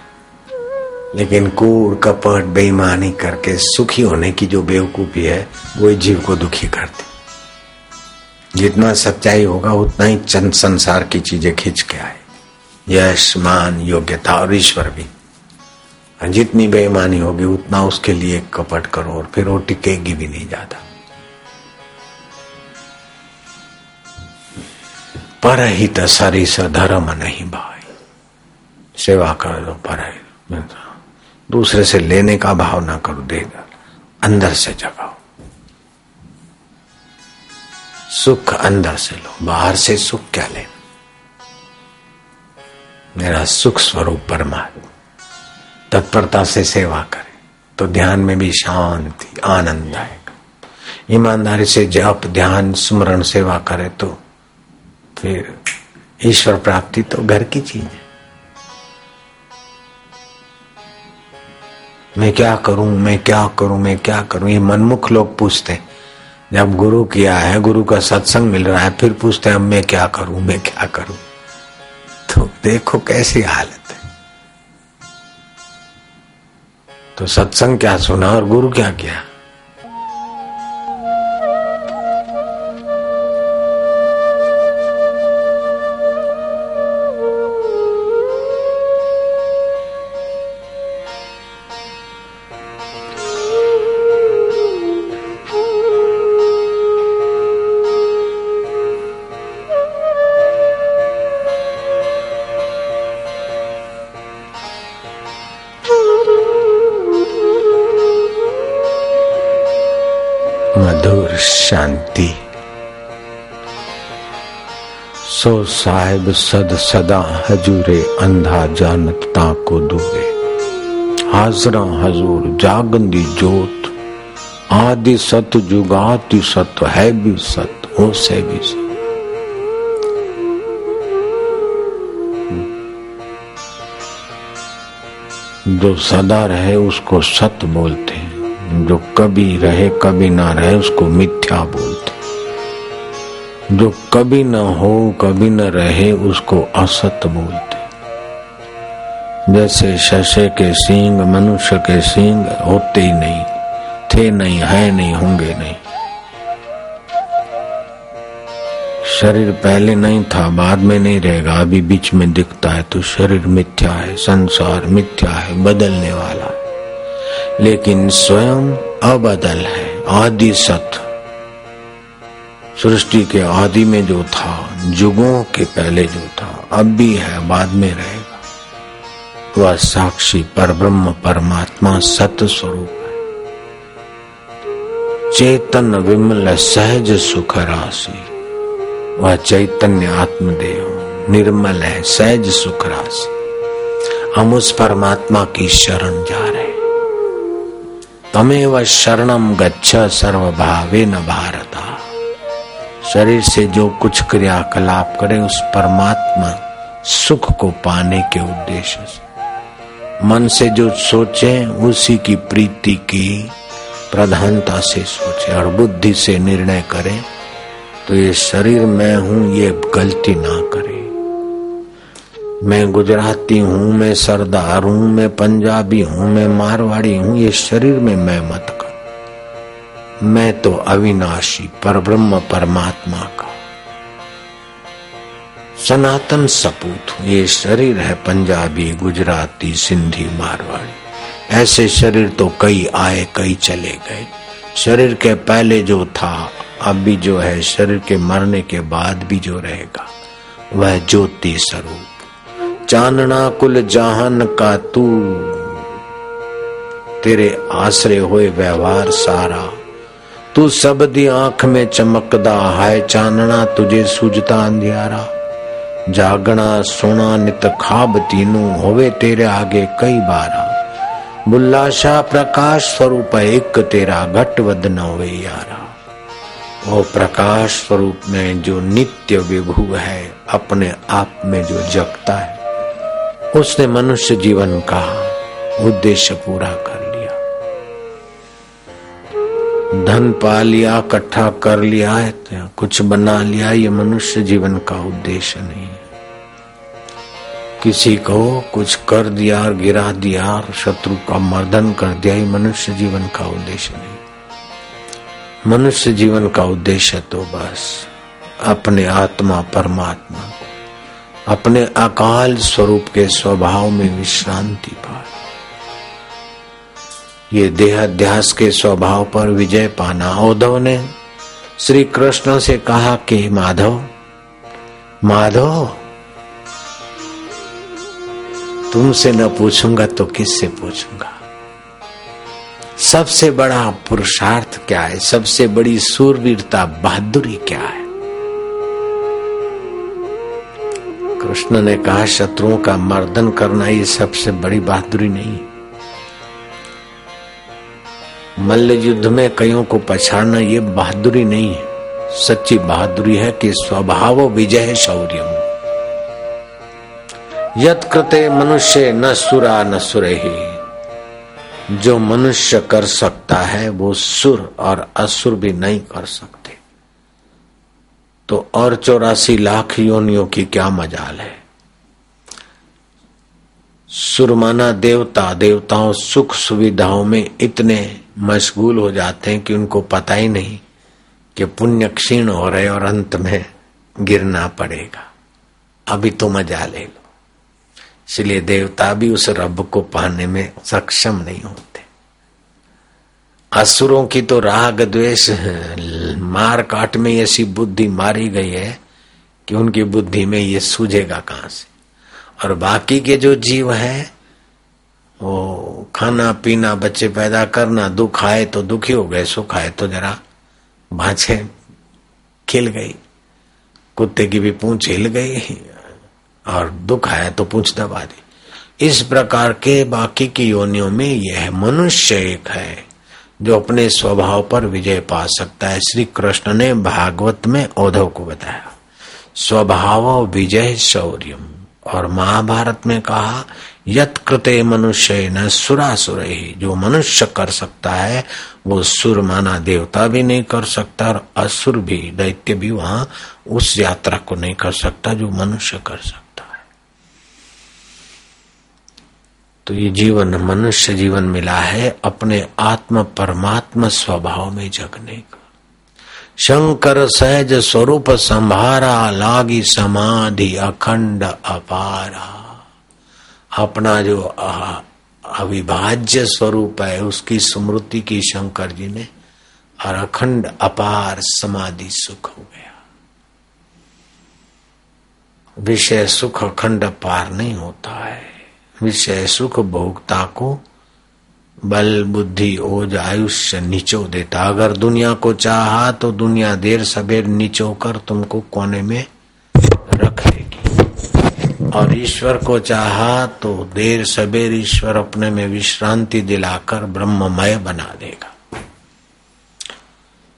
लेकिन कूड़, कपट, बेईमानी करके सुखी होने की जो बेवकूफ़ी है, वो जीव को दुखी करती। जितना सच्चाई होगा, उतना ही चंद संसार की चीज़ें खींच के आए यश, मान, योग्यता और ईश्वर भी। जितनी बेईमानी होगी, उतना उसके लिए कपट करो और फिर वो टिकेगी भी नहीं ज़्यादा। पर ही तो सरी स धर्म नहीं भाई। सेवा कर दो पर दूसरे से लेने का भाव ना करो देगा अंदर से जगाओ। सुख अंदर से लो, बाहर से सुख क्या ले मेरा सुख स्वरूप परमात्मा। तत्परता से सेवा करे। तो ध्यान में भी शांति, आनंद आएगा। ईमानदारी से जप, ध्यान, स्मरण सेवा करे तो फिर ईश्वर प्राप्ति तो घर की चीज़ है। मैं क्या करूँ, मैं क्या करूँ, मैं क्या करूँ? ये मनमुख लोग पूछते हैं। जब गुरु किया है, गुरु का सत्संग मिल रहा है, फिर पूछते हैं, अब मैं क्या करूँ, मैं क्या करूँ? तो देखो कैसी हालत तो सत्संग क्या सुना और गुरु क्या किया? सो साहेब सद सदा हजूरे अंधा जानता को दूरे। हाजरा हजूर जागंदी जोत, आदि सत जुगाति सत है भी सत, हो से भी सत। जो सदा रहे उसको सत बोलते हैं, जो कभी रहे कभी ना रहे उसको मिथ्या बोलते जो कभी न हो, कभी न रहे, उसको असत बोलते। जैसे शशे के सींग, मनुष्य के सींग होते ही नहीं, थे नहीं, है नहीं, होंगे नहीं। शरीर पहले नहीं था, बाद में नहीं रहेगा, अभी बीच में दिखता है तो शरीर मिथ्या है, संसार मिथ्या है, बदलने वाला लेकिन स्वयं अबदल है, आदि सत सृष्टि के आदि में जो था, जुगों के पहले जो था, अब भी है, बाद में रहेगा। वह साक्षी पर ब्रह्म परमात्मा सत स्वरूप है। चेतन विमल सहज सुख राशि। वह चैतन्य आत्मदेव निर्मल है, सहज सुख राशि। हम उस परमात्मा की शरण जा रहे तमेव शरणम गच्छ सर्वभावे न भारता। शरीर से जो कुछ क्रियाकलाप करे, उस परमात्मा सुख को पाने के उद्देश्य से। मन से जो सोचे, उसी की प्रीति की प्रधानता से सोचे और बुद्धि से निर्णय करे तो ये शरीर में हूँ, ये गलती ना करे। मैं गुजराती हूँ, मैं सरदार हूँ, मैं पंजाबी हूँ, मैं मारवाड़ी हूँ, ये शरीर में मैं मत मैं तो अविनाशी पर ब्रह्म परमात्मा का। सनातन सपूत हूँ, ये शरीर है पंजाबी, गुजराती, सिंधी, मारवाड़ी। ऐसे शरीर तो कई आए, कई चले गए। शरीर के पहले जो था अभी जो है, शरीर के मरने के बाद भी जो रहेगा, वह ज्योति स्वरूप। चानना कुल जहान का तू, तेरे आश्रय होए व्यवहार सारा। तू सब दी आँख में चमकदा है चानना तुझे सूझता अंधियारा। जागना सोना नित खाब तीनू, होवे तेरे आगे कई बारा। बुल्लाशा प्रकाश स्वरूप एक, तेरा घट वद न हो यारा। वो प्रकाश स्वरूप में जो नित्य विभु है, अपने आप में जो जगता है, उसने मनुष्य जीवन का उद्देश्य पूरा कर। धन पा लिया, इकट्ठा कर लिया है तो कुछ बना लिया, ये मनुष्य जीवन का उद्देश्य नहीं किसी को कुछ कर दिया और गिरा दिया और शत्रु का मर्दन कर दिया, ये मनुष्य जीवन का उद्देश्य नहीं। मनुष्य जीवन का उद्देश्य तो बस अपने आत्मा, परमात्मा अपने अकाल स्वरूप के स्वभाव में विश्रांति पाए ये देहाध्यास के स्वभाव पर विजय पाना। उद्धव ने श्री कृष्ण से कहा कि, माधव माधव, तुमसे न पूछूँगा तो किससे पूछूँगा? सबसे बड़ा पुरुषार्थ क्या है? सबसे बड़ी सूरवीरता बहादुरी क्या है? कृष्ण ने कहा, शत्रुओं का मर्दन करना ये सबसे बड़ी बहादुरी नहीं मल्ल युद्ध में कईयों को पछाड़ना ये बहादुरी नहीं है। सच्ची बहादुरी है कि स्वभाव विजय शौर्य यत कृते मनुष्य न सुरा न सुरे ही जो मनुष्य कर सकता है, वो सुर और असुर भी नहीं कर सकते। तो और चौरासी लाख योनियों की क्या मजाल है। सुरमाना देवता देवताओं सुख सुविधाओं में इतने मशगूल हो जाते हैं कि उनको पता ही नहीं कि पुण्य क्षीण हो रहे और अंत में गिरना पड़ेगा। अभी तो मज़ा ले लो। इसलिए देवता भी उस रब को पाने में सक्षम नहीं होते। असुरों की तो राग द्वेष मार काट में ऐसी बुद्धि मारी गई है कि उनकी बुद्धि में ये सूझेगा कहाँ से? और बाकी के जो जीव है वो खाना पीना बच्चे पैदा करना, दुख आए तो दुखी हो गए, सुख आए तो जरा भाछे खिल गई। कुत्ते की भी पूंछ हिल गई और दुख आया तो पूछ दबा दी। इस प्रकार के बाकी की योनियों में यह मनुष्य एक है, जो अपने स्वभाव पर विजय पा सकता है। श्री कृष्ण ने भागवत में औधव को बताया, स्वभाव विजय शौर्यम। और महाभारत में कहा यत कृते मनुष्य न सुरासुर। ही जो मनुष्य कर सकता है, वो सुर माना देवता भी नहीं कर सकता और असुर भी, दैत्य भी वहाँ उस यात्रा को नहीं कर सकता जो मनुष्य कर सकता है। तो ये जीवन, मनुष्य जीवन मिला है, अपने आत्म परमात्मा स्वभाव में जगने का शंकर सहज स्वरूप संभारा, लागी समाधि अखंड अपारा। अपना जो अविभाज्य स्वरूप है, उसकी स्मृति की शंकर जी ने और अखंड अपार समाधि सुख हो गया। विषय सुख अखंड अपार नहीं होता है। विषय सुख भोक्ता को बल, बुद्धि, ओज, आयुष्य नीचो देता। अगर दुनिया को चाहा तो दुनिया देर सबेर नीचो कर तुमको कोने में और ईश्वर को चाहा तो देर सबेर ईश्वर अपने में विश्रांति दिलाकर ब्रह्ममय बना देगा।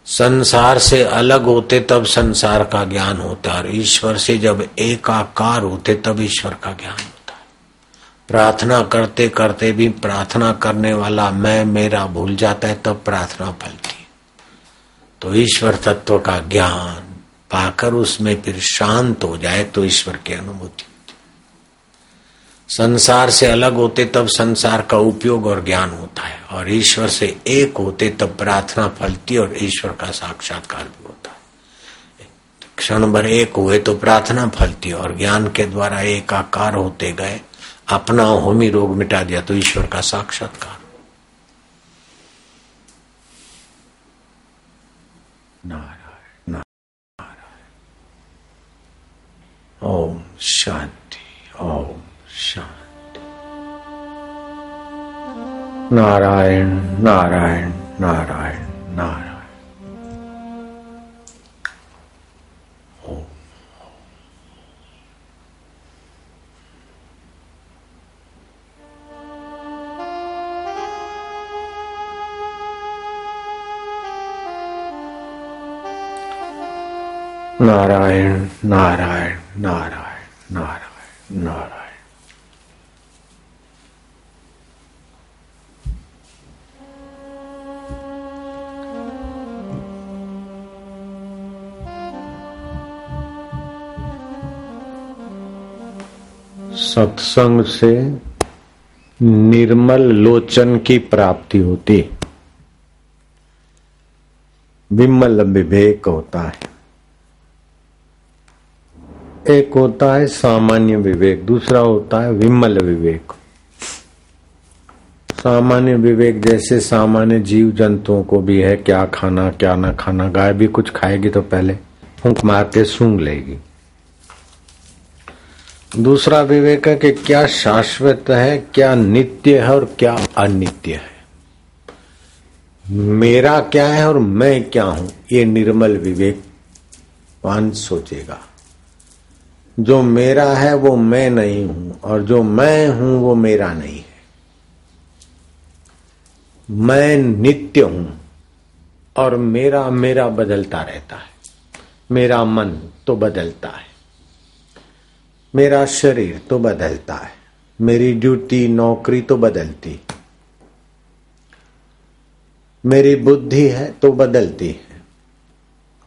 संसार से अलग होते तब संसार का ज्ञान होता है और ईश्वर से जब एकाकार होते तब ईश्वर का ज्ञान होता है। प्रार्थना करते करते भी प्रार्थना करने वाला मैं मेरा भूल जाता है, तब प्रार्थना फलती तो ईश्वर तत्व का ज्ञान पाकर उसमें फिर शांत हो जाए तो ईश्वर की अनुभूति संसार से अलग होते तब संसार का उपयोग और ज्ञान होता है। और ईश्वर से एक होते तब प्रार्थना फलती और ईश्वर का साक्षात्कार भी होता है। क्षण भर एक हुए तो प्रार्थना फलती और ज्ञान के द्वारा एक आकार होते गए। अपना होमी रोग मिटा दिया तो ईश्वर का साक्षात्कार। नारायण नारायण। ओम शांति, ओम। शांति नारायण नारायण नारायण नारायण नारायण नारायण नारायण नारायण नारायण सत्संग से निर्मल लोचन की प्राप्ति होती विमल विवेक होता है। एक होता है सामान्य विवेक, दूसरा होता है विमल विवेक। सामान्य विवेक जैसे सामान्य जीव जंतुओं को भी है, क्या खाना, क्या ना खाना, गाय भी कुछ खाएगी तो पहले फूंक मार के सूंघ लेगी। दूसरा विवेक है कि क्या शाश्वत है, क्या नित्य है और क्या अनित्य है। मेरा क्या है और मैं क्या हूँ, ये निर्मल विवेक पान सोचेगा। जो मेरा है वो मैं नहीं हूँ और जो मैं हूँ वो मेरा नहीं है। मैं नित्य हूँ और मेरा मेरा बदलता रहता है। मेरा मन तो बदलता है। मेरा शरीर तो बदलता है। मेरी ड्यूटी, नौकरी तो बदलती मेरी बुद्धि है तो बदलती है।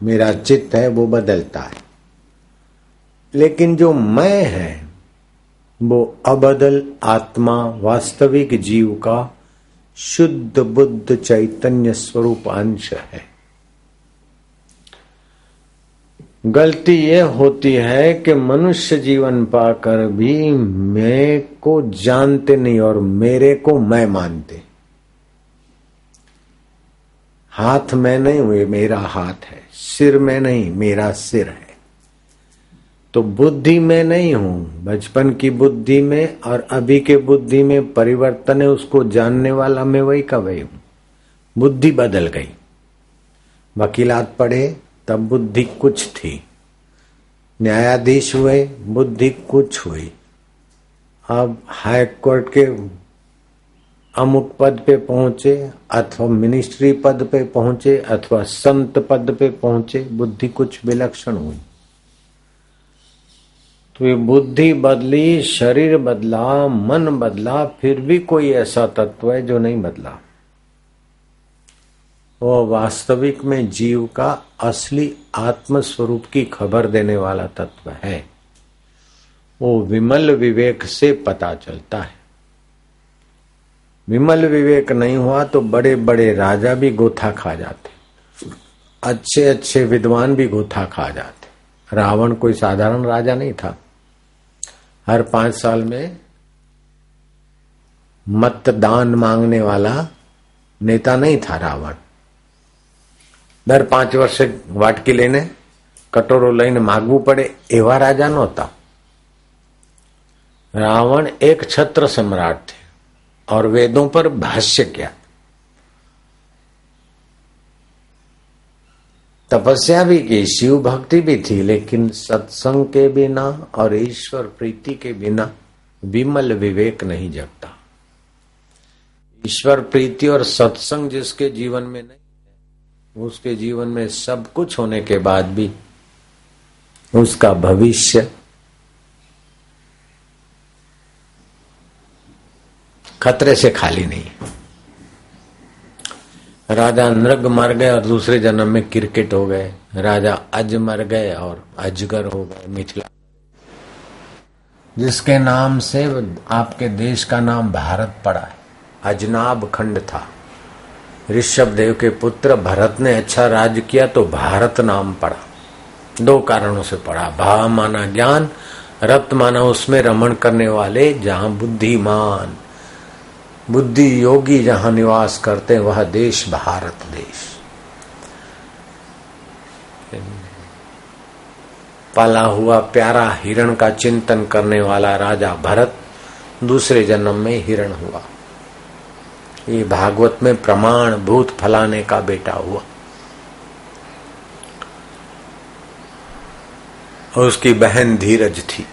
मेरा चित्त है वो बदलता है। लेकिन जो मैं है, वो अबदल आत्मा, वास्तविक जीव का शुद्ध बुद्ध चैतन्य स्वरूप अंश है। गलती ये होती है कि मनुष्य जीवन पाकर भी मैं को जानते नहीं और मेरे को मैं मानते। हाथ में नहीं हुए मेरा हाथ है। सिर में नहीं, मेरा सिर है। तो बुद्धि में नहीं हूँ। बचपन की बुद्धि में और अभी के बुद्धि में परिवर्तन है, उसको जानने वाला मैं वही का वही हूँ। बुद्धि बदल गई। वकीलात पढ़े तब बुद्धि कुछ थी। न्यायाधीश हुए, बुद्धि कुछ हुई। अब हाई कोर्ट के अमुक पद पे पहुँचे, अथवा मिनिस्ट्री पद पे पहुँचे, अथवा संत पद पे पहुँचे, बुद्धि कुछ विलक्षण हुई। तो ये बुद्धि बदली, शरीर बदला, मन बदला, फिर भी कोई ऐसा तत्व है जो नहीं बदला। वो वास्तविक में जीव का असली आत्म स्वरूप की खबर देने वाला तत्व है। वो विमल विवेक से पता चलता है। विमल विवेक नहीं हुआ तो बड़े बड़े राजा भी गोथा खा जाते। अच्छे अच्छे विद्वान भी गोथा खा जाते। रावण कोई साधारण राजा नहीं था। हर पाँच साल में मतदान मांगने वाला नेता नहीं था रावण। દર પાંચ વર્ષે વાટકી લઈને કટોરો લઈને માગવું પડે એવા રાજા નહોતા रावण एक छत्र सम्राट थे और वेदों पर भाष्य किया तपस्या भी की शिव भक्ति भी थी लेकिन सत्संग के बिना और ईश्वर प्रीति के बिना विमल विवेक नहीं जगता ईश्वर प्रीति और सत्संग जिसके जीवन में नहीं उसके जीवन में सब कुछ होने के बाद भी उसका भविष्य खतरे से खाली नहीं। राजा नृग मर गए और दूसरे जन्म में क्रिकेट हो गए। राजा अज मर गए और अजगर हो गए, मिथिला। जिसके नाम से आपके देश का नाम भारत पड़ा है। अजनाब खंड था। ऋषभ देव के पुत्र भरत ने अच्छा राज किया तो भारत नाम पड़ा। दो कारणों से पड़ा। भा माना ज्ञान रत माना उसमें रमण करने वाले जहाँ बुद्धिमान। बुद्धि योगी जहाँ निवास करते वह देश भारत देश। पाला हुआ प्यारा हिरण का चिंतन करने वाला राजा भरत दूसरे जन्म में हिरण हुआ। ये भागवत में प्रमाण भूत फलाने का बेटा हुआ। और उसकी बहन धीरज थी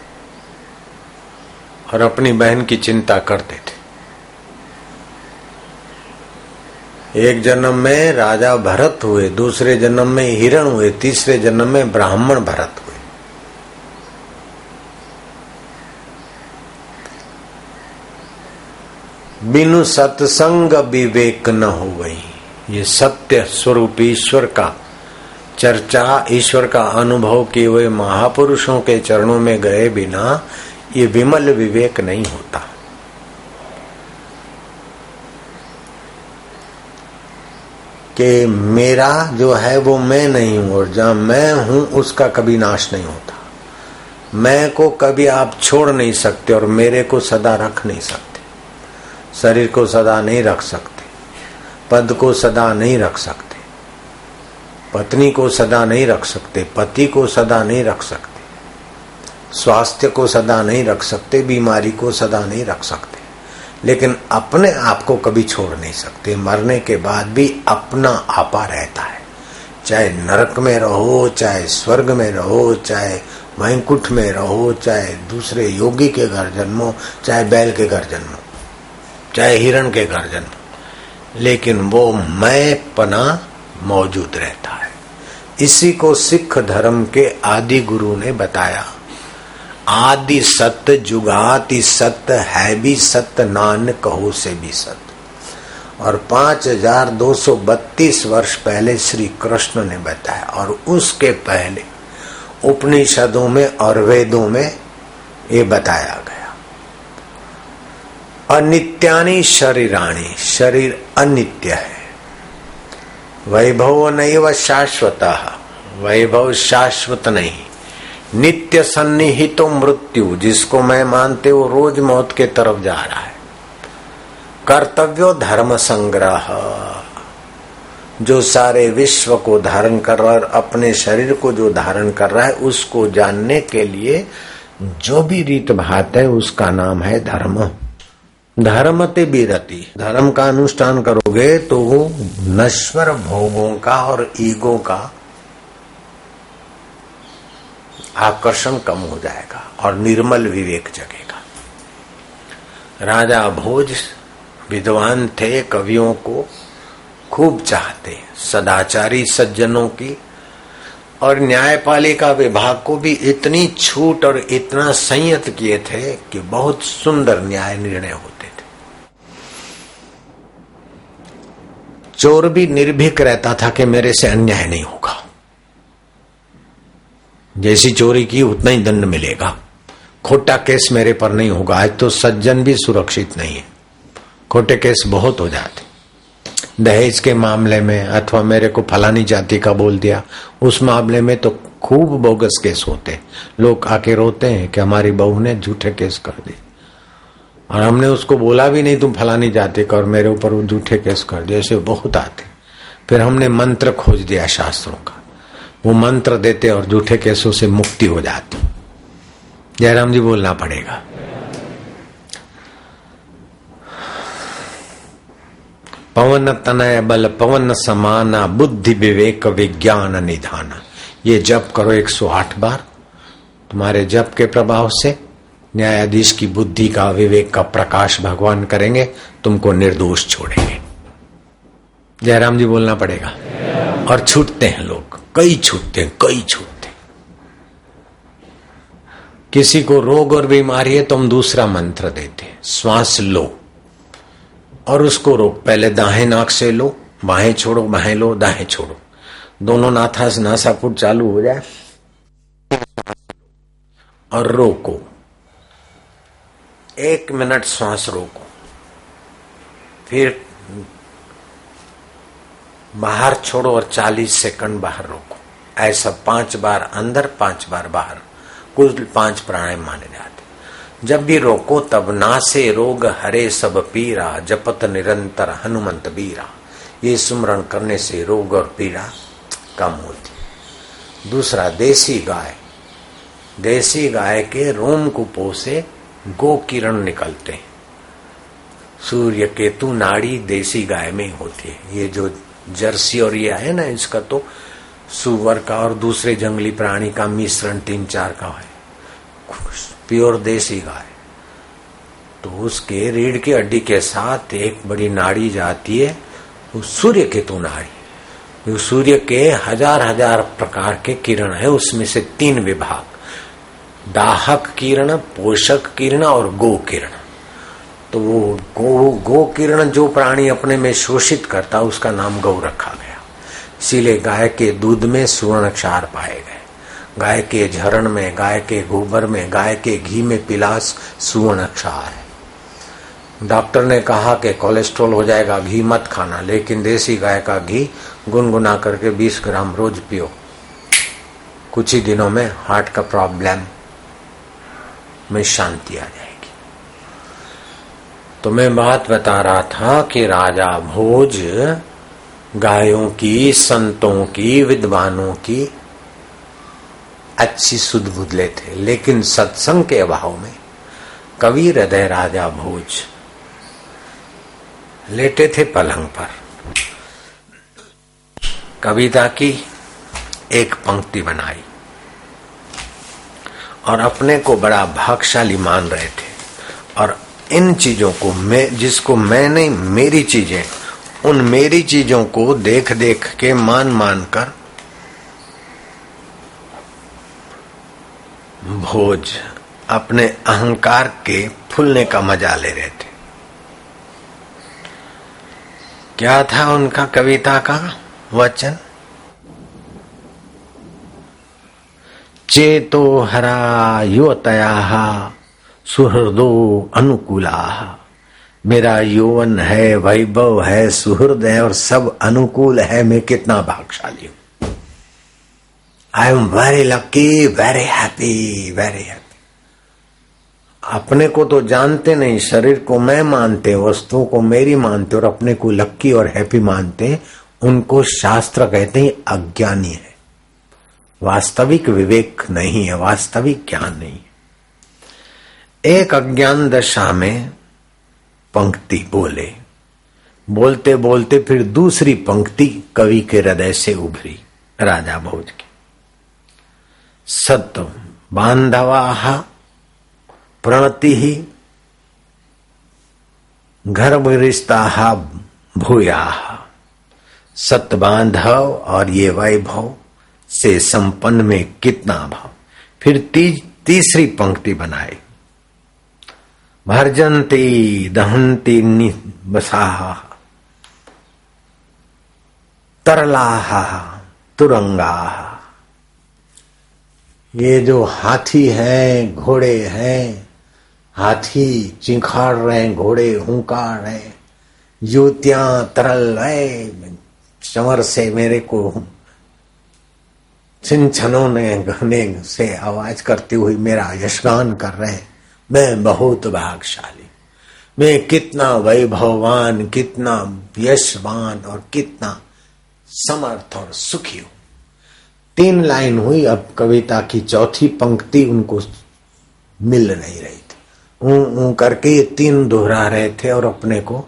और अपनी बहन की चिंता करते थे। एक जन्म में राजा भरत हुए, दूसरे जन्म में हिरण हुए, तीसरे जन्म में ब्राह्मण भरत हुए। बिनु सत्संग विवेक न हो गई ये सत्य स्वरूप ईश्वर का चर्चा, ईश्वर का अनुभव किए हुए महापुरुषों के चरणों में गए बिना ये विमल विवेक नहीं होता। कि मेरा जो है वो मैं नहीं हूँ और जहाँ मैं हूँ उसका कभी नाश नहीं होता। मैं को कभी आप छोड़ नहीं सकते और मेरे को सदा रख नहीं सकते। शरीर को सदा नहीं रख सकते, पद को सदा नहीं रख सकते, पत्नी को सदा नहीं रख सकते, पति को सदा नहीं रख सकते, स्वास्थ्य को सदा नहीं रख सकते, बीमारी को सदा नहीं रख सकते, लेकिन अपने आप को कभी छोड़ नहीं सकते। मरने के बाद भी अपना आपा रहता है। चाहे नरक में रहो, चाहे स्वर्ग में रहो, चाहे वैंकुट में रहो, चाहे दूसरे योगी के घर जन्मो, चाहे बैल के घर जन्मो। चाहे हिरण के घर जन्मो लेकिन वो मैं पना मौजूद रहता है। इसी को सिख धर्म के आदि गुरु ने बताया, आदि सत्य जुगाति सत्य है भी सत्य नान कहो से भी सत्य और पाँच हज़ार दो सौ बत्तीस वर्ष पहले श्री कृष्ण ने बताया, और उसके पहले उपनिषदों में और वेदों में ये बताया गया। अनित्यानी शरीराणी। शरीर अनित्य है। वैभव नहीं व शाश्वत। वैभव शाश्वत नहीं। नित्य सन्निहितो मृत्यु, जिसको मैं मानते वो रोज मौत के तरफ़ जा रहा है। कर्तव्यो धर्म संग्रह। जो सारे विश्व को धारण कर रहा है अपने शरीर को जो धारण कर रहा है, उसको जानने के लिए जो भी रीत भात है, उसका नाम है धर्म। धर्म ते बीरती। धर्म का अनुष्ठान करोगे तो वो नश्वर भोगों का और ईगो का आकर्षण कम हो जाएगा और निर्मल विवेक जगेगा। राजा भोज विद्वान थे, कवियों को खूब चाहते, सदाचारी सज्जनों की और न्यायपालिका विभाग को भी इतनी छूट और इतना संयत किए थे कि बहुत सुंदर न्याय निर्णय होते थे। चोर भी निर्भीक रहता था कि मेरे से अन्याय नहीं होगा। जैसी चोरी की, उतना ही दंड मिलेगा। खोटा केस मेरे पर नहीं होगा। आज तो सज्जन भी सुरक्षित नहीं है। खोटे केस बहुत हो जाते। दहेज के मामले में अथवा मेरे को फलानी जाति का बोल दिया, उस मामले में तो खूब बोगस केस होते लोग आके रोते हैं कि हमारी बहू ने झूठे केस कर दिए। और हमने उसको बोला भी नहीं, तुम फलानी जाति का और मेरे ऊपर वो झूठे केस कर दिए। ऐसे बहुत आते फिर हमने मंत्र खोज दिया शास्त्रों का। वो मंत्र देते और झूठे केसों से मुक्ति हो जाती। जयराम जी बोलना पड़ेगा। पवन तनय बल, पवन समाना, बुद्धि विवेक, विज्ञान, निधान। ये जप करो 108 बार। तुम्हारे जप के प्रभाव से न्यायाधीश की बुद्धि का विवेक का प्रकाश भगवान करेंगे, तुमको निर्दोष छोड़ेंगे। जयराम जी बोलना पड़ेगा। और छूटते हैं लोग। कई छूटते हैं, कई छूटते किसी को रोग और बीमारी है तो हम दूसरा मंत्र देते श्वास लो। और उसको रोक। पहले दाहे नाक से लो, बाहें छोड़ो, बाहें लो, दाहें छोड़ो। दोनों नाथा से नासापुट चालू हो जाए और रोको। एक मिनट श्वास रोको। फिर बाहर छोड़ो और 40 सेकंड बाहर रोको। ऐसा पाँच बार अंदर, पाँच बार बाहर। कुल पाँच प्राणायाम माने जाते जब भी रोको तब ना से रोग हरे सब पीरा, जपत निरंतर हनुमंत बीरा। ये सुमरण करने से रोग और पीड़ा कम होती। दूसरा, देसी गाय। देसी गाय के रोम कुपो से गो किरण निकलते हैं। सूर्य केतु नाड़ी देसी गाय में होती है। ये जो जर्सी और ये है ना, इसका तो सुअर का और दूसरे जंगली प्राणी का मिश्रण तीन चार का है। प्योर देसी गाय। तो उसके रीढ़ की हड्डी के साथ एक बड़ी नाड़ी जाती है, वो सूर्य केतु नाड़ी। सूर्य के हज़ार हज़ार प्रकार के किरण है, उसमें से तीन विभाग। दाहक किरण, पोषक किरण और गो किरण। तो वो गो गो किरण जो प्राणी अपने में शोषित करता, उसका नाम गौ रखा गया। इसीलिए गाय के दूध में सुवर्ण क्षार पाए गए। गाय के झरण में, गाय के गोबर में, गाय के घी में पिलास सुवर्ण क्षार है। डॉक्टर ने कहा कि कोलेस्ट्रॉल हो जाएगा, घी मत खाना, लेकिन देसी गाय का घी गुनगुना करके 20 ग्राम रोज पियो। कुछ ही दिनों में हार्ट का प्रॉब्लम में शांति आ जाए तो मैं बात बता रहा था कि राजा भोज गायों की, संतों की, विद्वानों की अच्छी सुध बुदले थे लेकिन सत्संग के अभाव में कवि हृदय राजा भोज लेटे थे पलंग पर। कविता की एक पंक्ति बनाई और अपने को बड़ा भागशाली मान रहे थे। और इन चीज़ों को मैं, जिसको मैंने मेरी चीज़ें, उन मेरी चीज़ों को देख देख के मान मान कर भोज अपने अहंकार के फूलने का मज़ा ले रहे थे। क्या था उनका कविता का वचन? चेतो हरा युवतया सुहृदो अनुकूला। मेरा यौवन है, वैभव है, सुहृद है और सब अनुकूल है। मैं कितना भागशाली हूँ। I am very lucky very happy very happy अपने को तो जानते नहीं, शरीर को मैं मानते, वस्तुओं को मेरी मानते और अपने को लक्की और हैप्पी मानते, उनको शास्त्र कहते हैं अज्ञानी है। वास्तविक विवेक नहीं है, वास्तविक ज्ञान नहीं है। एक अज्ञान दशा में पंक्ति बोले। बोलते बोलते फिर दूसरी पंक्ति कवि के हृदय से उभरी, राजा भोज की। सत्य बांधवा प्रणति ही घर रिश्ता भूया। सत्य बांधव और ये वैभव से संपन्न में कितना भाव। फिर ती, तीसरी पंक्ति बनाए भर्जंती दहंती बसाहा तरलाहा तुरंगा। ये जो हाथी है, घोड़े हैं, हाथी चिंखाड़ रहे, घोड़े हुंकार रहे युतियाँ तरल रहे चमर से मेरे को छिन छनों ने घने से आवाज़ करती हुई मेरा यशगान कर रहे हैं। मैं बहुत भागशाली मैं कितना वैभववान, कितना यशवान और कितना समर्थ और सुखी हूँ। तीन लाइन हुई, अब कविता की चौथी पंक्ति उनको मिल नहीं रही थी। ऊ ऊ करके ये तीन दोहरा रहे थे और अपने को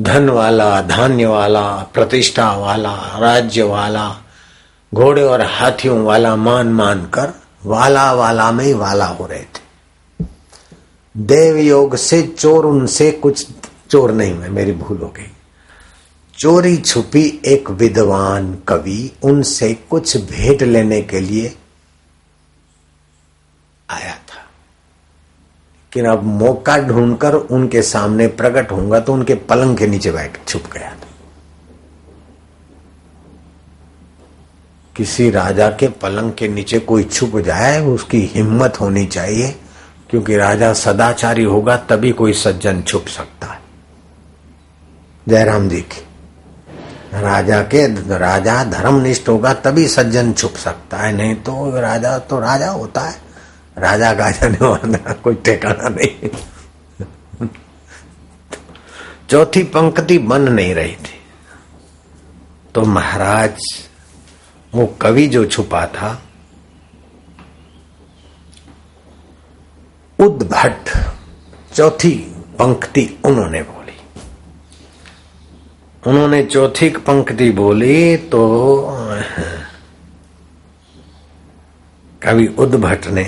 धन वाला, धान्य वाला, प्रतिष्ठा वाला, राज्य वाला, घोड़े और हाथियों वाला मान मान कर वाला वाला में ही वाला हो रहे थे। देव योग से चोर उनसे कुछ चोर नहीं, मैं मेरी भूल हो गई। चोरी छुपी एक विद्वान कवि उनसे कुछ भेंट लेने के लिए आया था। लेकिन अब मौका ढूंढकर उनके सामने प्रकट होऊँगा तो उनके पलंग के नीचे बैठ छुप गया था। किसी राजा के पलंग के नीचे कोई छुप जाए, उसकी हिम्मत होनी चाहिए, क्योंकि राजा सदाचारी होगा, तभी कोई सज्जन छुप सकता है। जयराम जी की राजा के राजा धर्मनिष्ठ होगा, तभी सज्जन छुप सकता है। नहीं तो राजा तो राजा होता है। राजा का जाने वाला कोई ठिकाना नहीं। चौथी पंक्ति बन नहीं रही थी। तो महाराज, वो कवि जो छुपा था, उद्भट चौथी पंक्ति उन्होंने बोली। उन्होंने चौथी पंक्ति बोली तो कवि उद्भट ने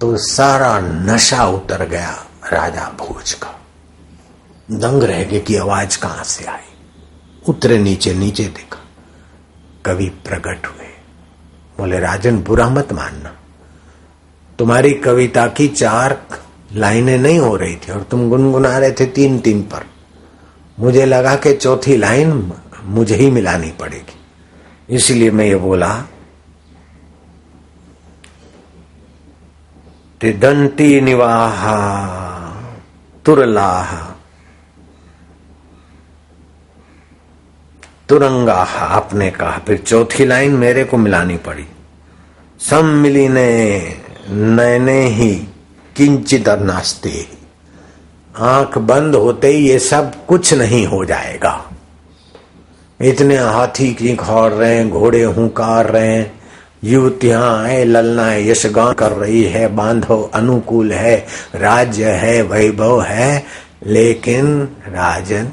तो सारा नशा उतर गया राजा भोज का। दंग रह गए कि आवाज़ कहाँ से आई? उतरे नीचे नीचे देखा, कवि प्रकट हुए। बोले, राजन, बुरा मत मानना। तुम्हारी कविता की चार लाइनें नहीं हो रही थी और तुम गुनगुना रहे थे तीन तीन पर। मुझे लगा कि चौथी लाइन मुझे ही मिलानी पड़ेगी। इसलिए मैं ये बोला दंती निवाहा तुरलाहा तुरंगा आपने कहा, फिर चौथी लाइन मेरे को मिलानी पड़ी। सम्मिली ने नैने ही किंचित नास्ते। आँख बंद होते ही ये सब कुछ नहीं हो जाएगा। इतने हाथी खौर रहे हैं, घोड़े हुकार रहे हैं युवतियाँ आए ललनाएँ यशगान कर रही है बांधो अनुकूल है, राज्य है, वैभव है, लेकिन राजन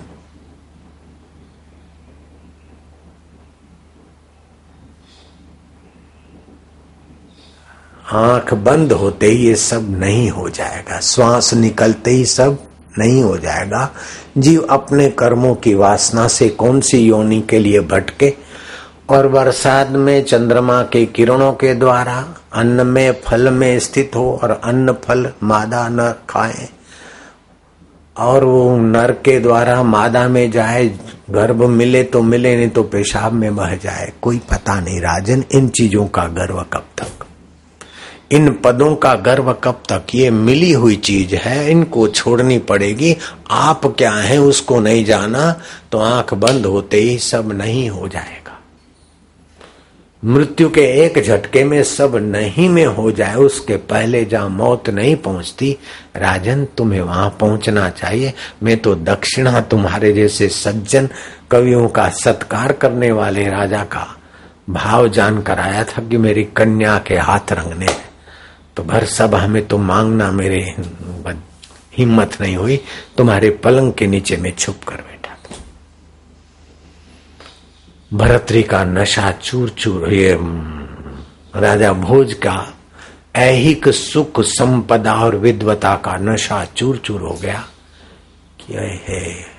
आँख बंद होते ही ये सब नहीं हो जाएगा। श्वास निकलते ही सब नहीं हो जाएगा। जीव अपने कर्मों की वासना से कौन सी योनि के लिए भटके? और बरसात में चंद्रमा के किरणों के द्वारा, अन्न में फल में स्थित हो और अन्न फल मादा न खाए। और वो नर के द्वारा मादा में जाए, गर्भ मिले तो मिले, नहीं तो पेशाब में बह जाए। कोई पता नहीं राजन, इन चीज़ों का गर्व कब तक? इन पदों का गर्व कब तक? ये मिली हुई चीज़ है, इनको छोड़नी पड़ेगी। आप क्या है, उसको नहीं जाना तो आँख बंद होते ही सब नहीं हो जाएगा। मृत्यु के एक झटके में सब नहीं में हो जाए, उसके पहले जहाँ मौत नहीं पहुँचती, राजन तुम्हें वहाँ पहुँचना चाहिए। मैं तो दक्षिणा तुम्हारे जैसे सज्जन कवियों का सत्कार करने वाले राजा का भाव जानकर आया था कि मेरी कन्या के हाथ रंगने तो भर सभा में तो मांगना मेरे हिम्मत नहीं हुई। तुम्हारे पलंग के नीचे में छुप कर बैठा था। भरतरी का नशा चूर चूर ये राजा भोज का ऐहिक सुख संपदा और विद्वता का नशा चूर चूर हो गया कि है।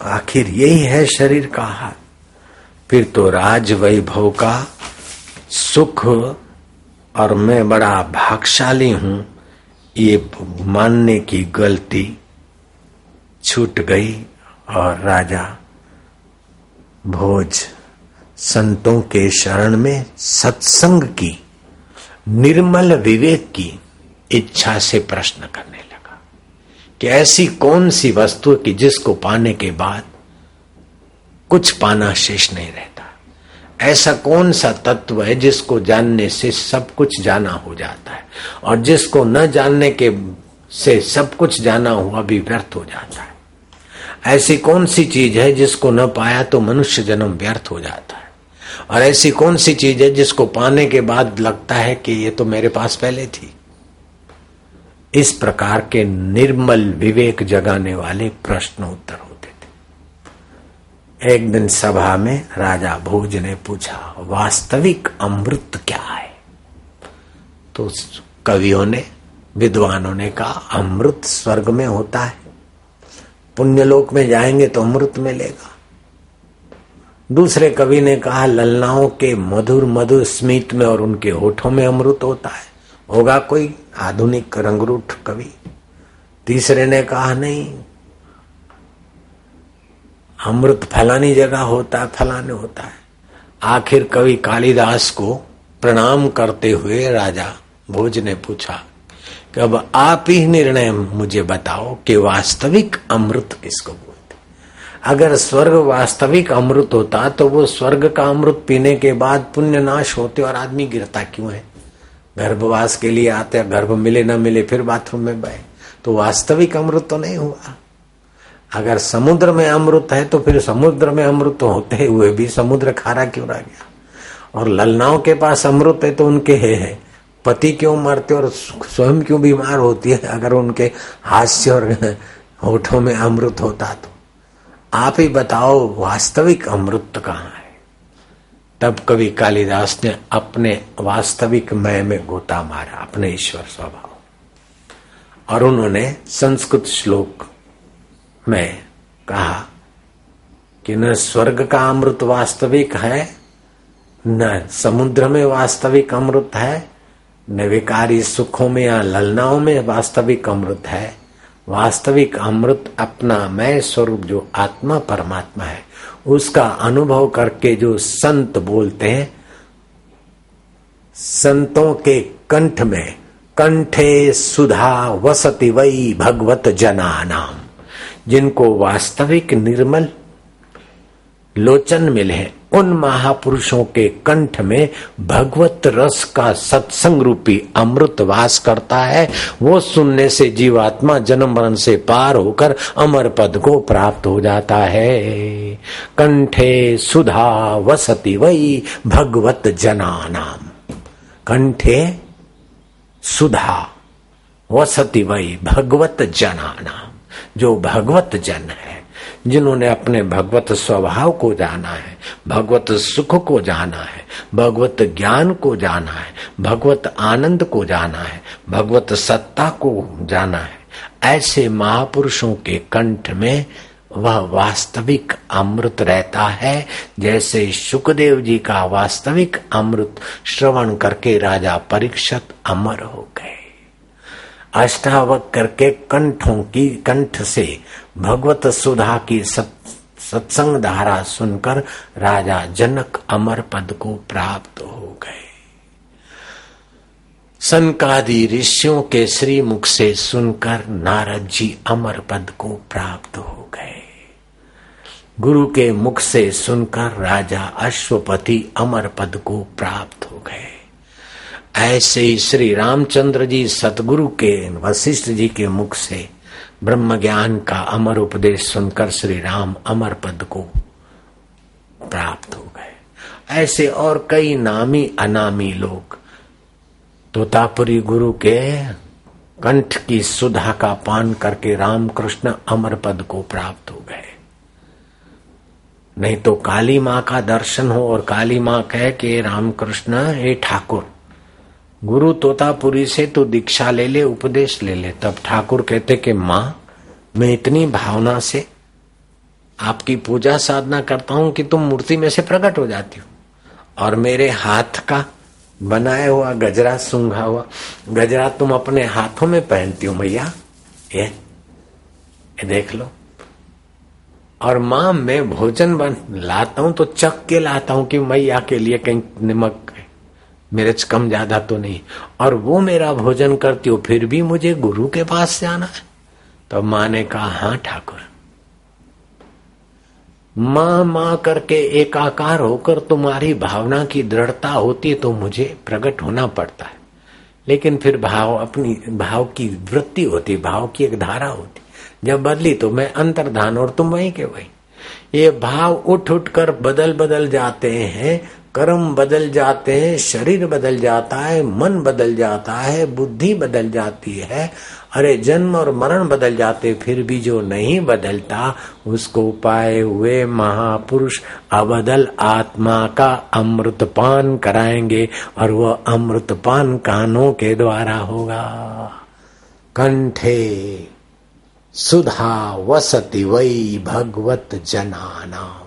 आखिर यही है शरीर का हाथ। फिर तो राज वैभव का सुख और मैं बड़ा भागशाली हूँ। ये मानने की गलती छूट गई और राजा भोज संतों के शरण में सत्संग की, निर्मल विवेक की इच्छा से प्रश्न करने लगा कि ऐसी कौन सी वस्तु की जिसको पाने के बाद कुछ पाना शेष नहीं रहता। ऐसा कौन सा तत्व है जिसको जानने से सब कुछ जाना हो जाता है? और जिसको न जानने के से सब कुछ जाना हुआ भी व्यर्थ हो जाता है। ऐसी कौन सी चीज़ है जिसको न पाया तो मनुष्य जन्म व्यर्थ हो जाता है? और ऐसी कौन सी चीज़ है जिसको पाने के बाद लगता है कि ये तो मेरे पास पहले थी? इस प्रकार के निर्मल विवेक जगाने वाले प्रश्न उत्तर एक दिन सभा में राजा भोज ने पूछा, वास्तविक अमृत क्या है? तो कवियों ने, विद्वानों ने कहा, अमृत स्वर्ग में होता है। पुण्यलोक में जाएँगे तो अमृत मिलेगा। दूसरे कवि ने कहा, ललनाओं के मधुर मधुर स्मित में और उनके होठों में अमृत होता है। होगा कोई आधुनिक रंगरूठ कवि। तीसरे ने कहा, नहीं अमृत फलानी जगह होता है फलाने होता है। आखिर कवि कालिदास को प्रणाम करते हुए राजा भोज ने पूछा, कि अब आप ही निर्णय मुझे बताओ कि वास्तविक अमृत किसको बोलते अगर स्वर्ग वास्तविक अमृत होता तो वो स्वर्ग का अमृत पीने के बाद पुण्य नाश होते और आदमी गिरता क्यों है? गर्भवास के लिए आते, गर्भ मिले, न मिले, फिर बाथरूम में बहे तो वास्तविक अमृत तो नहीं हुआ। अगर समुद्र में अमृत है तो फिर समुद्र में अमृत होते हुए भी समुद्र खारा क्यों रह गया? और ललनाओं के पास अमृत है तो उनके है, है। पति क्यों मरते और स्वयं क्यों बीमार होती है अगर उनके हास्य और होठों में अमृत होता तो? आप ही बताओ वास्तविक अमृत कहाँ है? तब कवि कालिदास ने अपने वास्तविक मय में गोता मारा अपने ईश्वर स्वभाव। और उन्होंने संस्कृत श्लोक में कहा कि न स्वर्ग का अमृत वास्तविक है, न समुद्र में वास्तविक अमृत है, न विकारी सुखों में या ललनाओं में वास्तविक अमृत है। वास्तविक अमृत अपना मैं स्वरूप जो आत्मा परमात्मा है, उसका अनुभव करके जो संत बोलते हैं, संतों के कंठ में, कंठे सुधा वसति वही भगवत जना नाम जिनको वास्तविक निर्मल लोचन मिले उन महापुरुषों के कंठ में भगवत रस का सत्संग रूपी अमृत वास करता है। वो सुनने से जीवात्मा जन्म मरण से पार होकर अमर पद को प्राप्त हो जाता है। कंठे सुधा वसती वही भगवत जना नाम कंठे सुधा वसती वही भगवत जना नाम जो भगवत जन है, जिन्होंने अपने भगवत स्वभाव को जाना है, भगवत सुख को जाना है, भगवत ज्ञान को जाना है, भगवत आनंद को जाना है, भगवत सत्ता को जाना है, ऐसे महापुरुषों के कंठ में वह वास्तविक अमृत रहता है, जैसे सुखदेव जी का वास्तविक अमृत श्रवण करके राजा परीक्षत अमर हो गए। अष्टावक करके कंठों की, कंठ से भगवत सुधा की सत्संग धारा सुनकर राजा जनक अमर पद को प्राप्त हो गए। सनकादि ऋषियों के श्री मुख से सुनकर नारद जी अमर पद को प्राप्त हो गए। गुरु के मुख से सुनकर राजा अश्वपति अमर पद को प्राप्त हो गए। ऐसे ही श्री रामचंद्र जी सतगुरु के वशिष्ठ जी के मुख से ब्रह्म ज्ञान का अमर उपदेश सुनकर श्री राम अमर पद को प्राप्त हो गए। ऐसे और कई नामी अनामी लोग तोतापुरी गुरु के कंठ की सुधा का पान करके रामकृष्ण अमर पद को प्राप्त हो गए। नहीं तो काली माँ का दर्शन हो और काली माँ कहे कि रामकृष्ण, हे ठाकुर गुरु तोतापुरी से तो दीक्षा ले ले उपदेश ले ले। तब ठाकुर कहते कि माँ मैं इतनी भावना से आपकी पूजा साधना करता हूँ कि तुम मूर्ति में से प्रकट हो जाती हो। और मेरे हाथ का बनाया हुआ गजरा सूंघा हुआ गजरा तुम अपने हाथों में पहनती हो मैया। ये, ये देख लो। और माँ मैं भोजन बन लाता हूँ तो चक के लाता हूँ कि मैया के लिए कहीं नमक मिर्च कम ज़्यादा तो नहीं। और वो मेरा भोजन करती हो, फिर भी मुझे गुरु के पास जाना है। तो माँ ने कहा हाँ ठाकुर। माँ माँ करके एकाकार होकर तुम्हारी भावना की दृढ़ता होती तो मुझे प्रकट होना पड़ता है। लेकिन फिर भाव अपनी, भाव की वृत्ति होती, भाव की एक धारा होती। जब बदली तो मैं अंतर्धान और तुम वही के वही। ये भाव उठ उठ कर बदल बदल जाते हैं कर्म बदल जाते हैं, शरीर बदल जाता है, मन बदल जाता है, बुद्धि बदल जाती है। अरे जन्म और मरण बदल जाते, फिर भी जो नहीं बदलता, उसको पाए हुए महापुरुष अबदल आत्मा का अमृतपान कराएँगे और वह अमृतपान कानों के द्वारा होगा। कंठे सुधा वसति वही भगवत जनाना